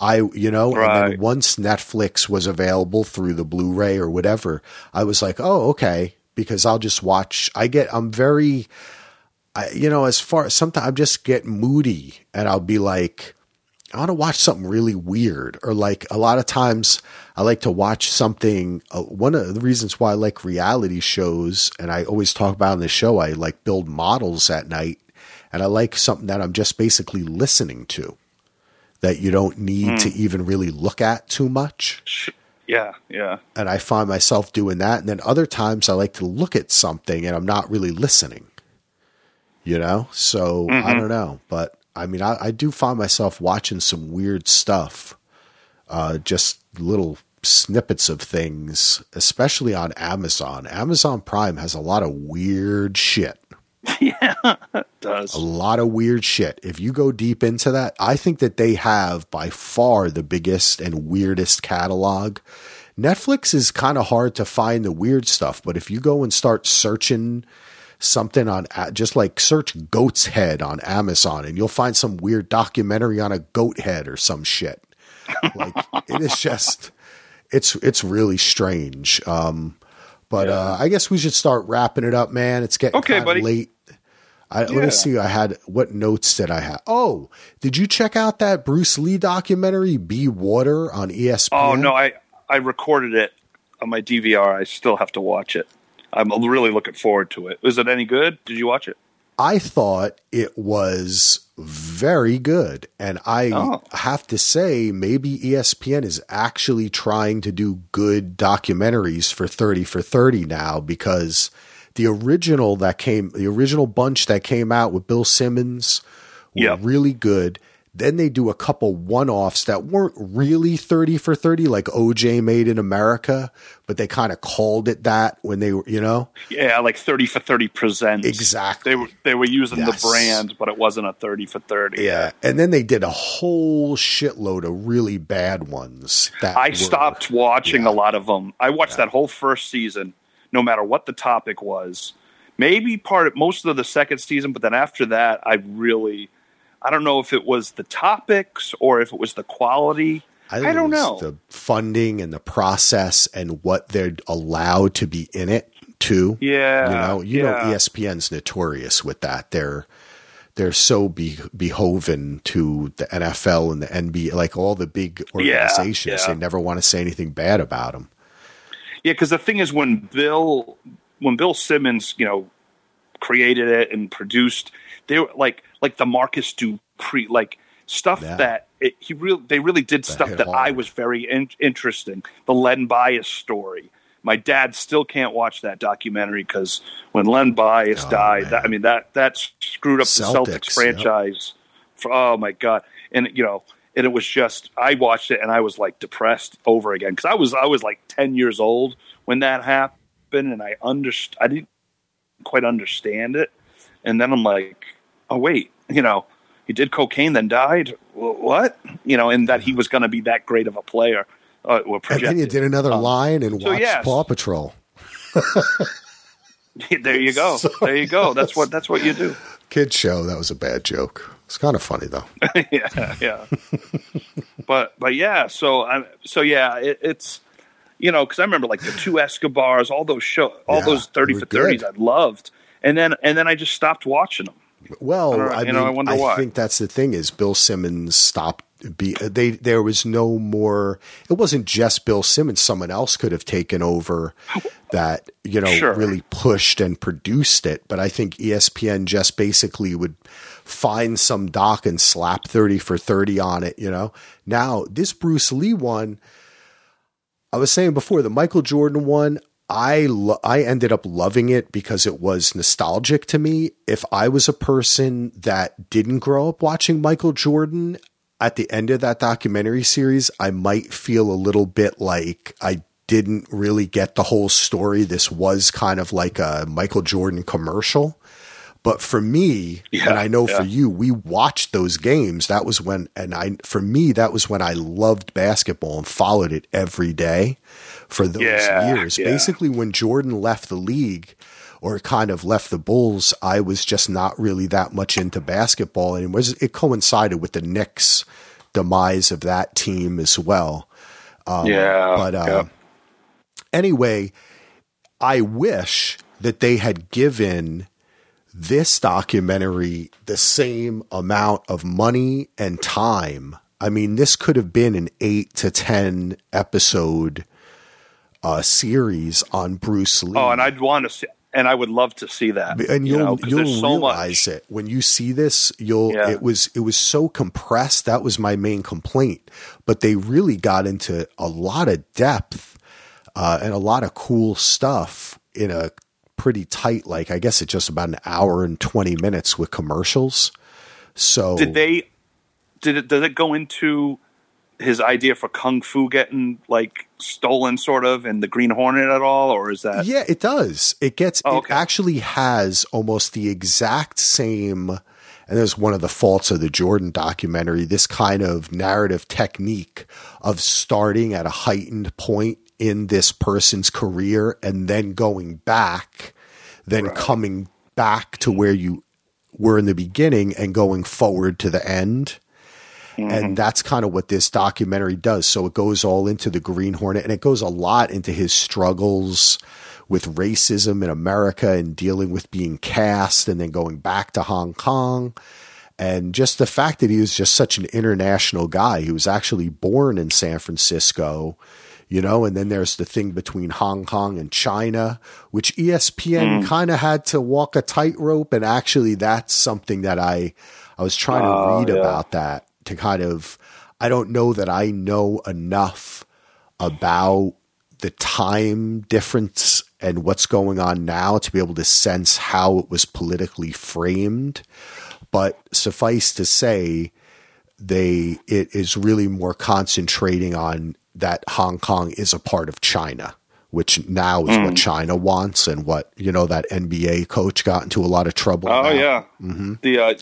I, you know, and then once Netflix was available through the Blu-ray or whatever, I was like, oh, okay, because I'll just watch. I get, I'm very, I, you know, as far sometimes I just get moody and I'll be like, I want to watch something really weird, or like a lot of times I like to watch something. Uh, one of the reasons why I like reality shows, and I always talk about in the show, I like build models at night, and I like something that I'm just basically listening to, that you don't need to even really look at too much. Yeah, yeah. And I find myself doing that, and then other times I like to look at something and I'm not really listening. You know, so I don't know, but I mean, I, I do find myself watching some weird stuff, uh, just little snippets of things, especially on Amazon. Amazon Prime has a lot of weird shit. It does. A lot of weird shit. If you go deep into that, I think that they have by far the biggest and weirdest catalog. Netflix is kind of hard to find the weird stuff, but if you go and start searching something on just like search goat's head on Amazon and you'll find some weird documentary on a goat head or some shit. Like it is just it's it's really strange. Um but uh I guess we should start wrapping it up, man. It's getting Okay, kind buddy. of late. I, Let me see. I had what notes did I have? Oh, did you check out that Bruce Lee documentary, Be Water, on ESPN? Oh no, I I recorded it on my DVR. I still have to watch it. I'm really looking forward to it. Was it any good? Did you watch it? I thought it was very good. And I Oh. have to say, maybe ESPN is actually trying to do good documentaries for 30 for 30 now because the original that came, the original bunch that came out with Bill Simmons were Yep. really good. Then they do a couple one offs that weren't really 30 for 30, like OJ made in America, but they kind of called it that when they were, you know? Yeah, like thirty for thirty presents. Exactly. They were they were using Yes. the brand, but it wasn't a thirty for thirty. Yeah, and then they did a whole shitload of really bad ones. That I were- stopped watching yeah. a lot of them. I watched that whole first season, no matter what the topic was. Maybe part of most of the second season, but then after that, I really, I don't know if it was the topics or if it was the quality. think I don't know. the funding and the process and what they're allowed to be in it too. Yeah, you know, you yeah. know, ESPN's notorious with that. They're they're so be, behoven to the NFL and the NBA, like all the big organizations. yeah. They never want to say anything bad about them. Yeah, because the thing is, when Bill when Bill Simmons, you know, created it and produced, they were like like the Marcus Dupree, like stuff Yeah. that it, he really they really did stuff hit that I was very in, interesting. The Len Bias story. My dad still can't watch that documentary because when Len Bias Oh, died, that, I mean that that screwed up Celtics, the Celtics yep. franchise. For, oh my god! And you know, and it was just I watched it and I was like depressed over again because I was I was like ten years old when that happened and I underst I didn't quite understand it, and then I'm like, oh wait, you know, he did cocaine then died. What? You know, and that he was going to be that great of a player. Uh, And then you did another line and Um, so watched yes. Paw Patrol. there you go. There you go. That's what that's what you do. Kid show. That was a bad joke. It's kind of funny though. yeah, yeah. but but yeah, so I so yeah, it, it's you know because I remember like the two Escobars, all those show, all Yeah, those thirty for thirties. I loved, and then and then I just stopped watching them. Well, I I, mean, know, I wonder I why. think that's the thing is Bill Simmons stopped. Be they there was no more. It wasn't just Bill Simmons. Someone else could have taken over that. You know, Sure. really pushed and produced it. But I think ESPN just basically would find some doc and slap thirty for thirty on it. You know, now this Bruce Lee one. I was saying before the Michael Jordan one, I lo- I ended up loving it because it was nostalgic to me. If I was a person that didn't grow up watching Michael Jordan at the end of that documentary series, I might feel a little bit like I didn't really get the whole story. This was kind of like a Michael Jordan commercial. But for me, Yeah, and I know for you, we watched those games. That was when, and I, for me, that was when I loved basketball and followed it every day for those Yeah, years. yeah. Basically, when Jordan left the league or kind of left the Bulls, I was just not really that much into basketball. And it was, it coincided with the Knicks demise of that team as well. Um, yeah. But uh, yeah. anyway, I wish that they had given this documentary the same amount of money and time. I mean, this could have been an eight to 10 episode uh, series on Bruce Lee. Oh, and I'd want to see, and I would love to see that. And you'll you know, you'll so realize much. it when you see this. You'll yeah. it was it was so compressed. That was my main complaint. But they really got into a lot of depth uh, and a lot of cool stuff in a pretty tight. Like I guess it's just about an hour and twenty minutes with commercials. So did they? Did it? Does it go into his idea for kung fu getting like stolen sort of and the green hornet at all or is that yeah it does it gets oh, okay. it actually has almost the exact same and there's one of the faults of the jordan documentary this kind of narrative technique of starting at a heightened point in this person's career and then going back then right. coming back to where you were in the beginning and going forward to the end Mm-hmm. And that's kind of what this documentary does. So it goes all into the Green Hornet and it goes a lot into his struggles with racism in America and dealing with being cast and then going back to Hong Kong. And just the fact that he was just such an international guy. He was actually born in San Francisco, you know, and then there's the thing between Hong Kong and China, which ESPN mm. kind of had to walk a tightrope. And actually, that's something that I, I was trying to oh, read yeah. about that to kind of, I don't know that I know enough about the time difference and what's going on now to be able to sense how it was politically framed. But suffice to say, they it is really more concentrating on that Hong Kong is a part of China, which now is mm. what China wants and what you know that NBA coach got into a lot of trouble. Oh yeah, mm-hmm. the uh,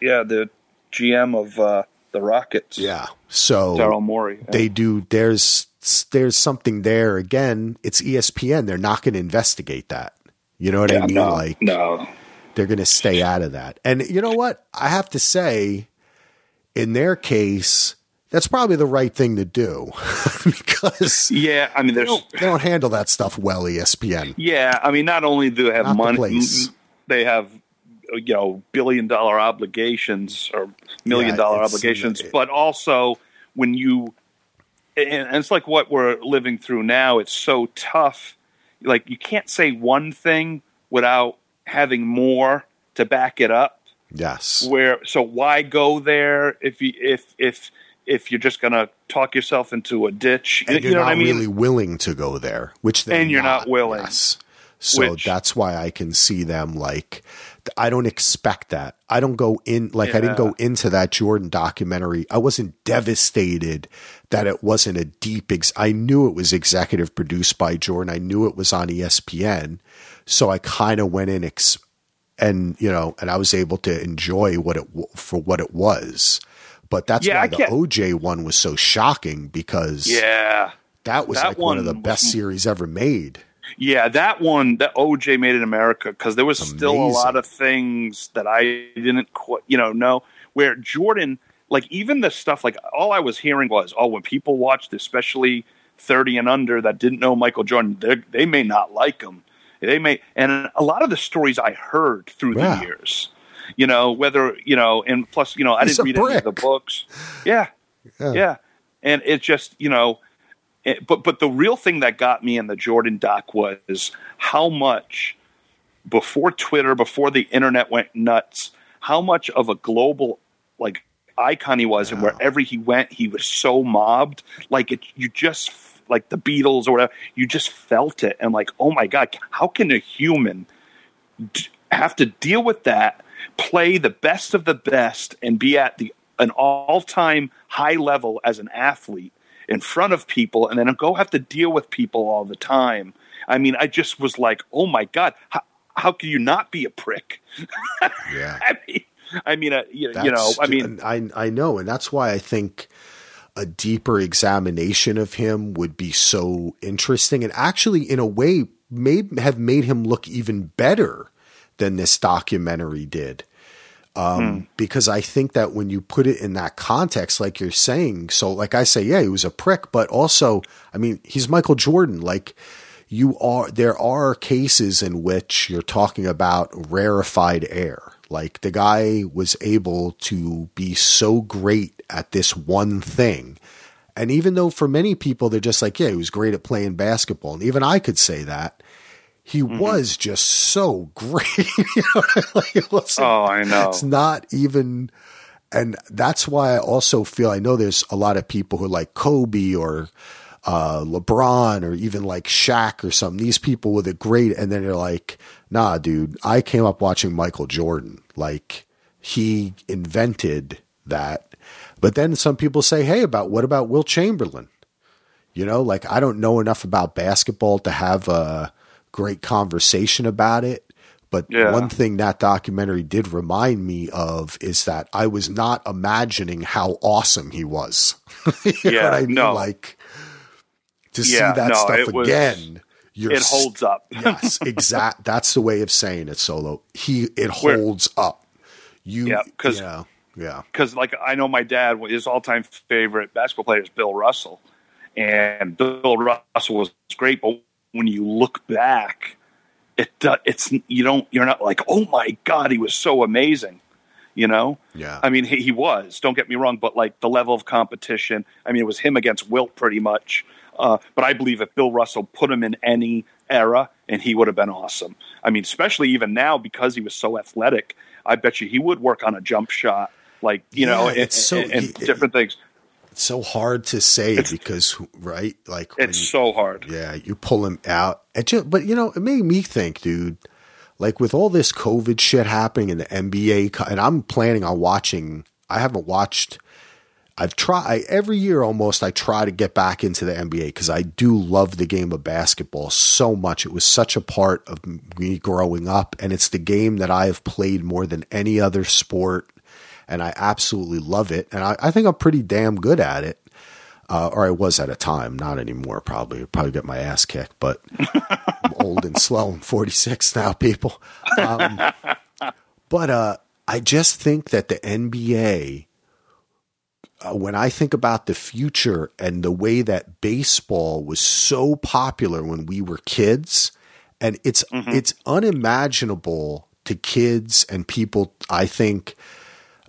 yeah the GM of uh, the Rockets. Yeah. So Daryl Morey. Yeah. They do. There's there's something there. Again, it's ESPN. They're not going to investigate that. You know what yeah, I mean? No, like no. They're going to stay out of that. And you know what? I have to say, in their case, that's probably the right thing to do because yeah, I mean, they don't, they don't, handle that stuff well. ESPN. Yeah, I mean, not only do they have not money, the they have you know billion dollar obligations or million yeah, dollar uh, obligations, it, but also when you and it's like what we're living through now. It's so tough. Like you can't say one thing without having more to back it up. Yes. Where so why go there if you if if if you're just going to talk yourself into a ditch? And you you're know not I mean? really willing to go there, which and you're not, not willing. Yes. So which, that's why I can see them like I don't expect that. I don't go in like yeah. I didn't go into that Jordan documentary. I wasn't devastated that it wasn't a deep. Ex- I knew it was executive produced by Jordan. I knew it was on ESPN, so I kind of went in ex- and you know, and I was able to enjoy what it for what it was. But that's yeah, why the OJ one was so shocking because yeah, that was that like one, one of the best was, series ever made. Yeah, that one, that OJ Made in America, because there was Amazing. still a lot of things that I didn't quite, you know, know where Jordan, like even the stuff, like all I was hearing was, oh, when people watched, especially 30 and under that didn't know Michael Jordan, they may not like him. They may, and a lot of the stories I heard through yeah. the years, you know, whether, you know, and plus, you know, I didn't read brick. any of the books. Yeah, yeah. Yeah. And it just, you know, it, but but the real thing that got me in the Jordan doc was how much before Twitter, before the internet went nuts, how much of a global like icon he was, wow. and wherever he went, he was so mobbed. Like it, you just like the Beatles or whatever, you just felt it, and like, oh my god, how can a human d- have to deal with that, play the best of the best, and be at the an all time high level as an athlete? In front of people and then go have to deal with people all the time. I mean, I just was like, oh my God, how, how can you not be a prick? Yeah. I mean, I mean, uh, you, you, know, I mean, I, I know. And that's why I think a deeper examination of him would be so interesting and actually, in a way, may have made him look even better than this documentary did. Um, Because I think that when you put it in that context, like you're saying, so like I say, yeah, he was a prick, but also, I mean, he's Michael Jordan. Like you are, there are cases in which you're talking about rarefied air. Like the guy was able to be so great at this one thing. And even though for many people, they're just like, yeah, he was great at playing basketball. And even I could say that he Mm-hmm. was just so great. you know, like wasn't, Oh, I know. It's not even, and that's why I also feel I know there's a lot of people who like Kobe or uh, LeBron or even like Shaq or something. These people with a great, and then they're like, nah, dude, I came up watching Michael Jordan. Like he invented that. But then some people say, hey, about what about Wilt Chamberlain? You know, like I don't know enough about basketball to have a great conversation about it. But Yeah. one thing that documentary did remind me of is that I was not imagining how awesome he was. Yeah, I mean? no. Like to Yeah, see that no, stuff it was- again. You're it holds up. yes, exact. That's the way of saying it. Solo. He it holds up. You Yeah, 'cause- yeah, yeah. because like I know my dad, his all-time favorite basketball player is Bill Russell, and Bill Russell was great. But when you look back, it do- it's you don't you're not like oh my god he was so amazing, you know. Yeah. I mean he, he was. Don't get me wrong, but like the level of competition. I mean it was him against Wilt pretty much. Uh, but I believe if Bill Russell put him in any era, and he would have been awesome. I mean, especially even now because he was so athletic. I bet you he would work on a jump shot, like you know, Yeah, and, it's so- and- and it- different things. It's so hard to say because right, like It's you- so hard. Yeah, you pull him out. It just, but you know, it made me think, dude. Like with all this COVID shit happening in the NBA, and I'm planning on watching. I haven't watched. I've tried every year almost. I try to get back into the NBA because I do love the game of basketball so much. It was such a part of me growing up, and it's the game that I have played more than any other sport, and I absolutely love it. And I, I think I'm pretty damn good at it uh, or I was at a time, not anymore. Probably, probably get my ass kicked, but I'm old and slow. I'm 46 now, people. Um, but uh, I just think that the NBA, uh, when I think about the future and the way that baseball was so popular when we were kids, and it's it's unimaginable to kids and people. I think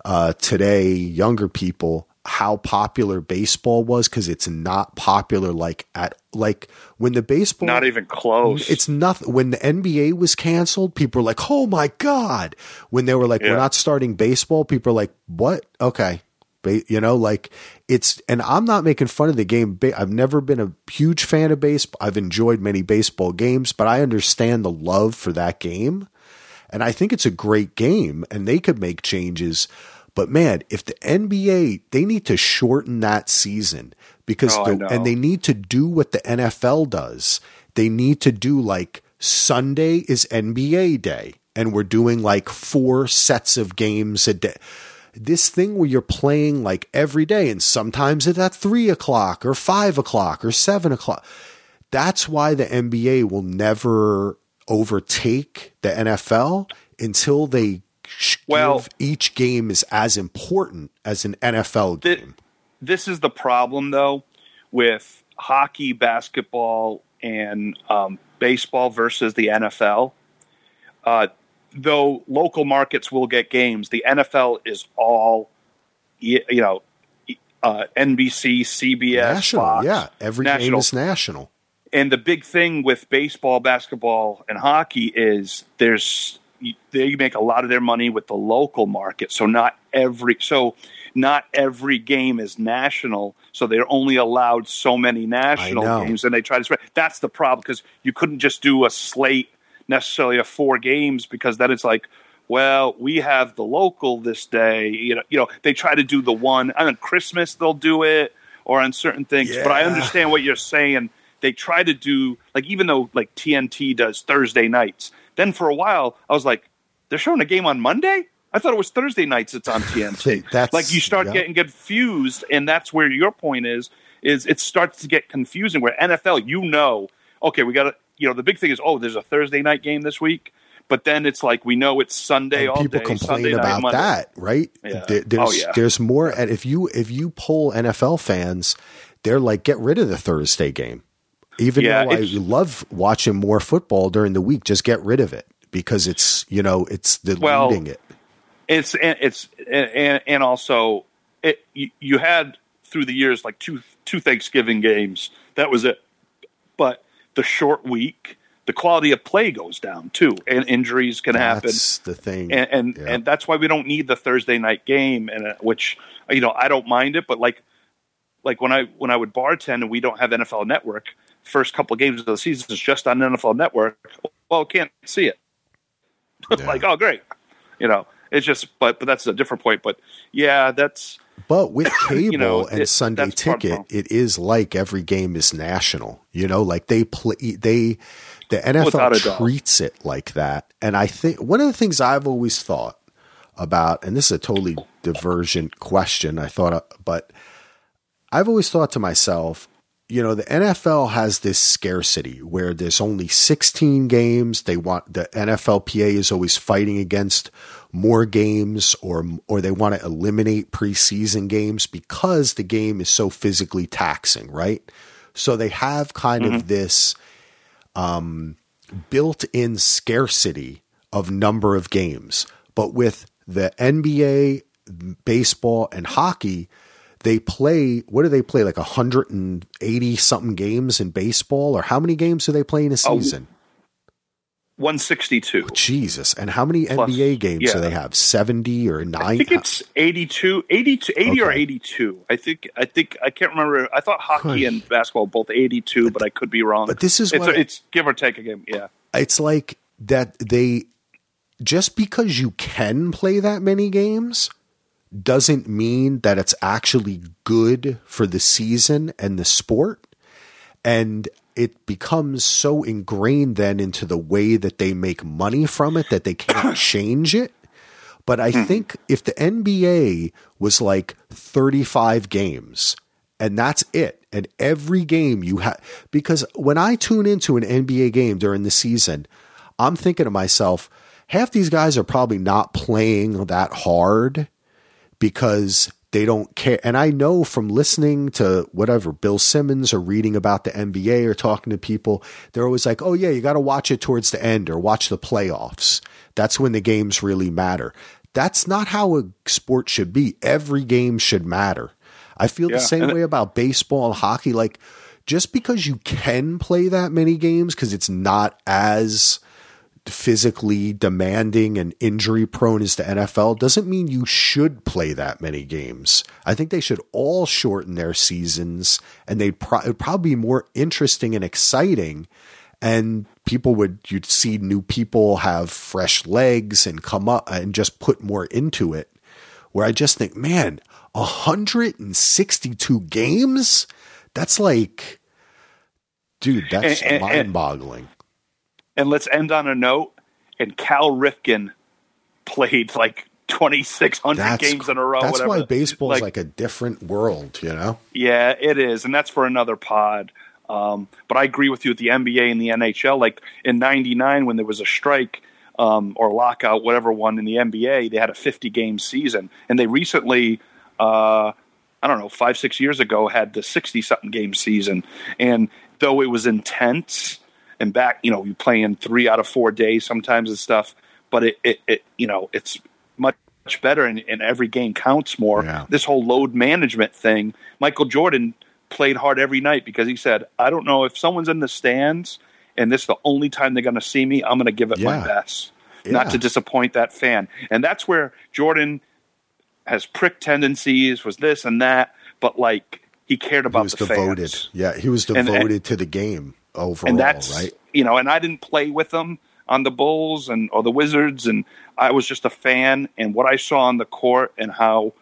uh, today, younger people, how popular baseball was because it's not popular like at like when the baseball Not even close. it's nothing. When the NBA was canceled, people were like, "Oh my god!" When they were like, "We're not starting baseball," people are like, "What? Okay." Ba- You know, like it's, and I'm not making fun of the game. Ba- I've never been a huge fan of baseball. I've enjoyed many baseball games, but I understand the love for that game. And I think it's a great game and they could make changes. But man, if the NBA, they need to shorten that season because, Oh, the, and they need to do what the NFL does. They need to do like Sunday is NBA day and we're doing like four sets of games a day. This thing where you're playing like every day and sometimes it's at three o'clock or five o'clock or seven o'clock. That's why the NBA will never overtake the NFL until they Well- each game is as important as an NFL Thi- game. this is the problem though with hockey, basketball, and um, baseball versus the NFL. Uh, though local markets will get games, the NFL is all you know uh, NBC, CBS, national, Fox, yeah. Every game is national. and the big thing with baseball, basketball, and hockey is there's they make a lot of their money with the local market. So not every so not every game is national. So they're only allowed so many national games, and they try to spread. That's the problem because you couldn't just do a slate necessarily of four games because then it's like. Well, we have the local this day. You know, you know, they try to do the one on Christmas. They'll do it, or on certain things. But I understand what you're saying. They try to do like even though like TNT does Thursday nights. Then for a while, I was like, they're showing a game on Monday. I thought it was Thursday nights. It's on TNT. That's- like you start yeah. getting confused, and that's where your point is. Is it starts to get confusing? Where NFL, you know, okay, we got to, you know, the big thing is, oh, there's a Thursday night game this week, but then it's like we know it's Sunday and all people day. complain Sunday about Monday. that, right? Yeah. There- there's Oh, yeah. there's more. And if you if you poll NFL fans, they're like, get rid of the Thursday game. Even Yeah, though I love watching more football during the week, just get rid of it because it's you know it's Well, diluting it. It's and it's and and also it you, you had through the years like two two Thanksgiving games. That was it. But the short week, the quality of play goes down too, and injuries can happen. That's the thing. and and, Yeah. and that's why we don't need the Thursday night game, and uh, which you know I don't mind it, but like like when I when I would bartend and we don't have NFL Network, first couple of games of the season is just on NFL Network. Well, can't see it. Yeah. like oh great, you know it's just but but that's a different point. But yeah, that's But with cable know, and it- Sunday that's part of the ticket, it is like every game is national. You know, like they play they the NFL a doubt. treats it like that. And I think one of the things I've always thought about, and this is a totally divergent question, I thought, but I've always thought to myself, you know, the NFL has this scarcity where there's only 16 games. They want the NFLPA is always fighting against more games or or they want to eliminate preseason games because the game is so physically taxing, right? So they have kind of this um, built-in scarcity of number of games. But with the NBA, baseball, and hockey, they play. What do they play? Like hundred and eighty something games in baseball, or how many games do they play in a Oh, season? one sixty two. Oh, Jesus! And how many Plus, NBA games do they have? Seventy or nine? I think it's 82, 82 80 or 82. I think, I think, I can't remember. I thought hockey and basketball both 82, but I could be wrong. but this is it's, what- it's give or take a game. Yeah. it's like that they just because you can play that many games doesn't mean that it's actually good for the season and the sport. And it becomes so ingrained then into the way that they make money from it that they can't change it. But I hmm. think if the NBA was like 35 games and that's it, and every game you have, because when I tune into an NBA game during the season, I'm thinking to myself, half these guys are probably not playing that hard because they don't care. And I know from listening to whatever Bill Simmons or reading about the NBA or talking to people, they're always like, oh, yeah, you got to watch it towards the end or watch the playoffs. That's when the games really matter. That's not how a sport should be. Every game should matter. I feel Yeah, the same way about baseball and hockey. Like, just because you can play that many games because it's not as physically demanding and injury prone as the NFL doesn't mean you should play that many games. I think they should all shorten their seasons and they'd pro- it'd probably be more interesting and exciting and people would you'd see new people have fresh legs and come up and just put more into it. Where I just think man 162 games? That's like dude that's And- and- and- let's end on a note. And Cal Ripken played like 2,600 That's games in a row. That's whatever. why baseball is like a different world, you know. Yeah, it is, and that's for another pod. Um, but I agree with you with the NBA and the NHL. Like in '99, when there was a strike um, or lockout, whatever one in the NBA, they had a 50 game season, and they recently, uh, I don't know, five six years ago, had the 60 something game season. And though it was intense and back, you know, you playing three out of four days sometimes and stuff, but it, it, it you know, it's much much better and, and every game counts more. Yeah. This whole load management thing, Michael Jordan played hard every night because he said, I don't know if someone's in the stands and this is the only time they're going to see me, I'm going to give it my best, Yeah. not to disappoint that fan. And that's where Jordan has prick tendencies, was this and that, but like he cared He about was the devoted. fans Yeah, he was And- and- devoted to the game overall, and that's right? you know and i didn't play with them on the bulls and or the wizards and i was just a fan and what i saw on the court and how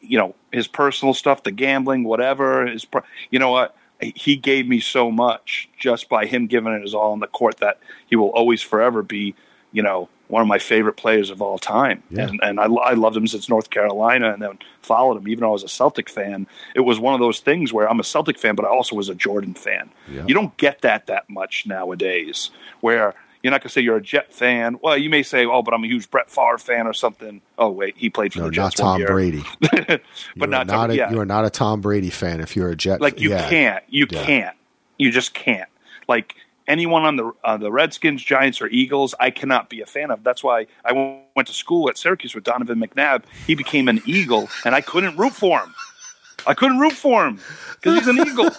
you know his personal stuff the gambling whatever his you know what he gave me so much just by him giving it his all on the court that he will always forever be you know one of my favorite players of all time Yeah. and and I, I loved him since north carolina and then followed him even though i was a celtic fan it was one of those things where i'm a celtic fan but i also was a jordan fan Yeah. you don't get that that much nowadays where You're not going to say you're a Jet fan. Well, you may say, "Oh, but I'm a huge Brett Favre fan or something." Oh, wait, he played for No, the not Jets one Tom year. Brady. but you not, not a, yeah. you are not a Tom Brady fan if you're a Jet. like you can't you can't you just can't like anyone on the uh, the redskins giants or eagles i cannot be a fan of. That's why i went to school at syracuse with donovan mcnabb. He became an eagle and i couldn't root for him. I couldn't root for him because he's an eagle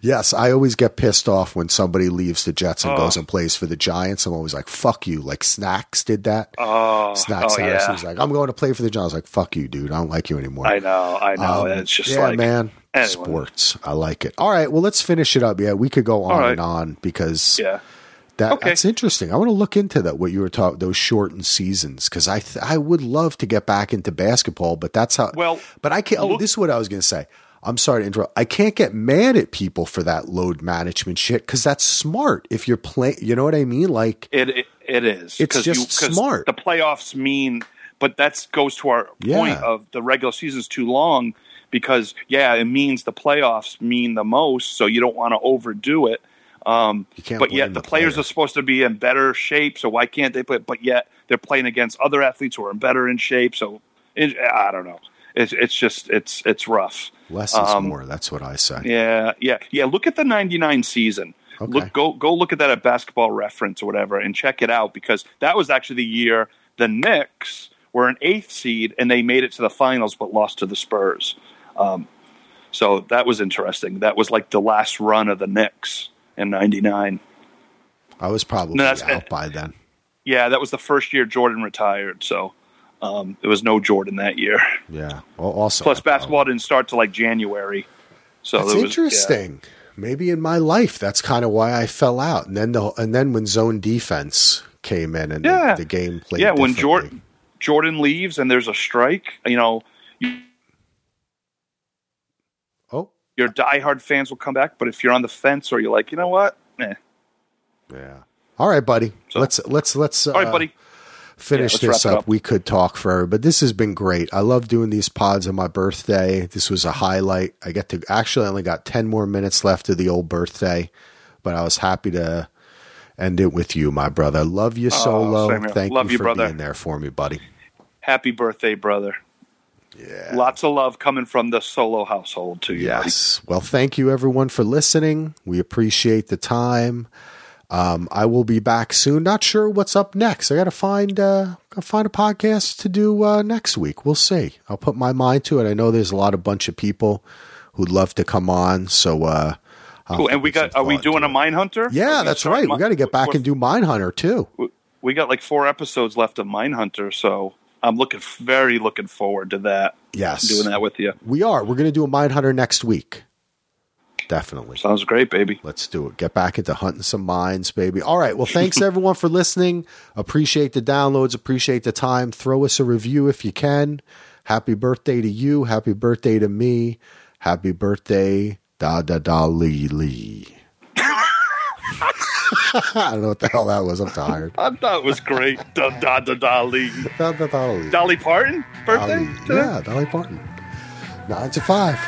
Yes, I always get pissed off when somebody leaves the Jets and Oh. goes and plays for the Giants. I'm always like, "Fuck you!" Like Snacks did that. oh, Snacks oh yeah was like, "I'm going to play for the Giants." I was like, "Fuck you, dude! I don't like you anymore." i know i know Um, it's just yeah, like man. anyway. Sports, I like it. All right, well, let's finish it up. Yeah, we could go on right. and on because yeah that Okay. that's interesting. I want to look into that. What you were talking those shortened seasons because I th- I would love to get back into basketball, but that's how. Well, but I can't. Oh, this is what I was going to say. I'm sorry to interrupt. I can't get mad at people for that load management shit because that's smart. If you're playing, you know what I mean? Like, It it, it is. It's just 'cause smart. The playoffs mean, but that goes to our point Yeah. of the regular season's too long because yeah, it means the playoffs mean the most, so you don't want to overdo it. Um, You but yet the, the players player. are supposed to be in better shape, so why can't they play? But yet they're playing against other athletes who are in better in shape. So it, I don't know. It's it's just it's it's rough. less is Um, more. That's what I say. Yeah, yeah, yeah. Look at the '99 season. Okay. Look, go go look at that at Basketball Reference or whatever, and check it out because that was actually the year the Knicks were an eighth seed and they made it to the finals but lost to the Spurs. Um, so that was interesting. That was like the last run of the Knicks in '99. I was probably No, out by then. Yeah, that was the first year Jordan retired. So um, there was no Jordan that year. Yeah. Well, also, Plus, basketball didn't start till like January. So That's was, yeah. interesting. Maybe in my life, that's kind of why I fell out. And then the and then when zone defense came in and Yeah. the, the game played. yeah, when. Jordan Jordan leaves and there's a strike, you know, you, Oh, your diehard fans will come back. But if you're on the fence or you're like, you know what, eh. yeah. All right, buddy. So- let's let's let's uh, all right, buddy. Finish let's this up. up. We could talk forever, but this has been great. I love doing these pods on my birthday. This was a highlight. I get to actually I only got ten more minutes left of the old birthday, but I was happy to end it with you, my brother. Love you oh, solo. Oh. Thank Love you you, for brother. being there for me, buddy. Happy birthday, brother. Yeah. Lots of love coming from the solo household to you. buddy. Yes. Well, thank you everyone for listening. We appreciate the time. Um, I will be back soon. Not sure what's up next. I got to find uh, gotta find a podcast to do uh, next week. We'll see. I'll put my mind to it. I know there's a lot of bunch of people who'd love to come on. So, uh, Cool. And we got. Are we doing a Mindhunter? Yeah, that's right. We got to get back and do Mindhunter too. we- We got like four episodes left of Mindhunter, so I'm looking very looking forward to that. Yes, Doing that with you we are. We're going to do a Mindhunter next week. Definitely. sounds great, baby. Let's do it. Get back into hunting some mines, baby. All right. Well, thanks everyone for listening. Appreciate the downloads. Appreciate the time. Throw us a review if you can. Happy birthday to you. Happy birthday to me. Happy birthday, da da da lee lee. I don't know what the hell that was. I'm tired. I thought it was great. da da da Dolly. Da da da lee. Dolly Parton birthday Dolly- Yeah, Dolly Parton. Nine to five.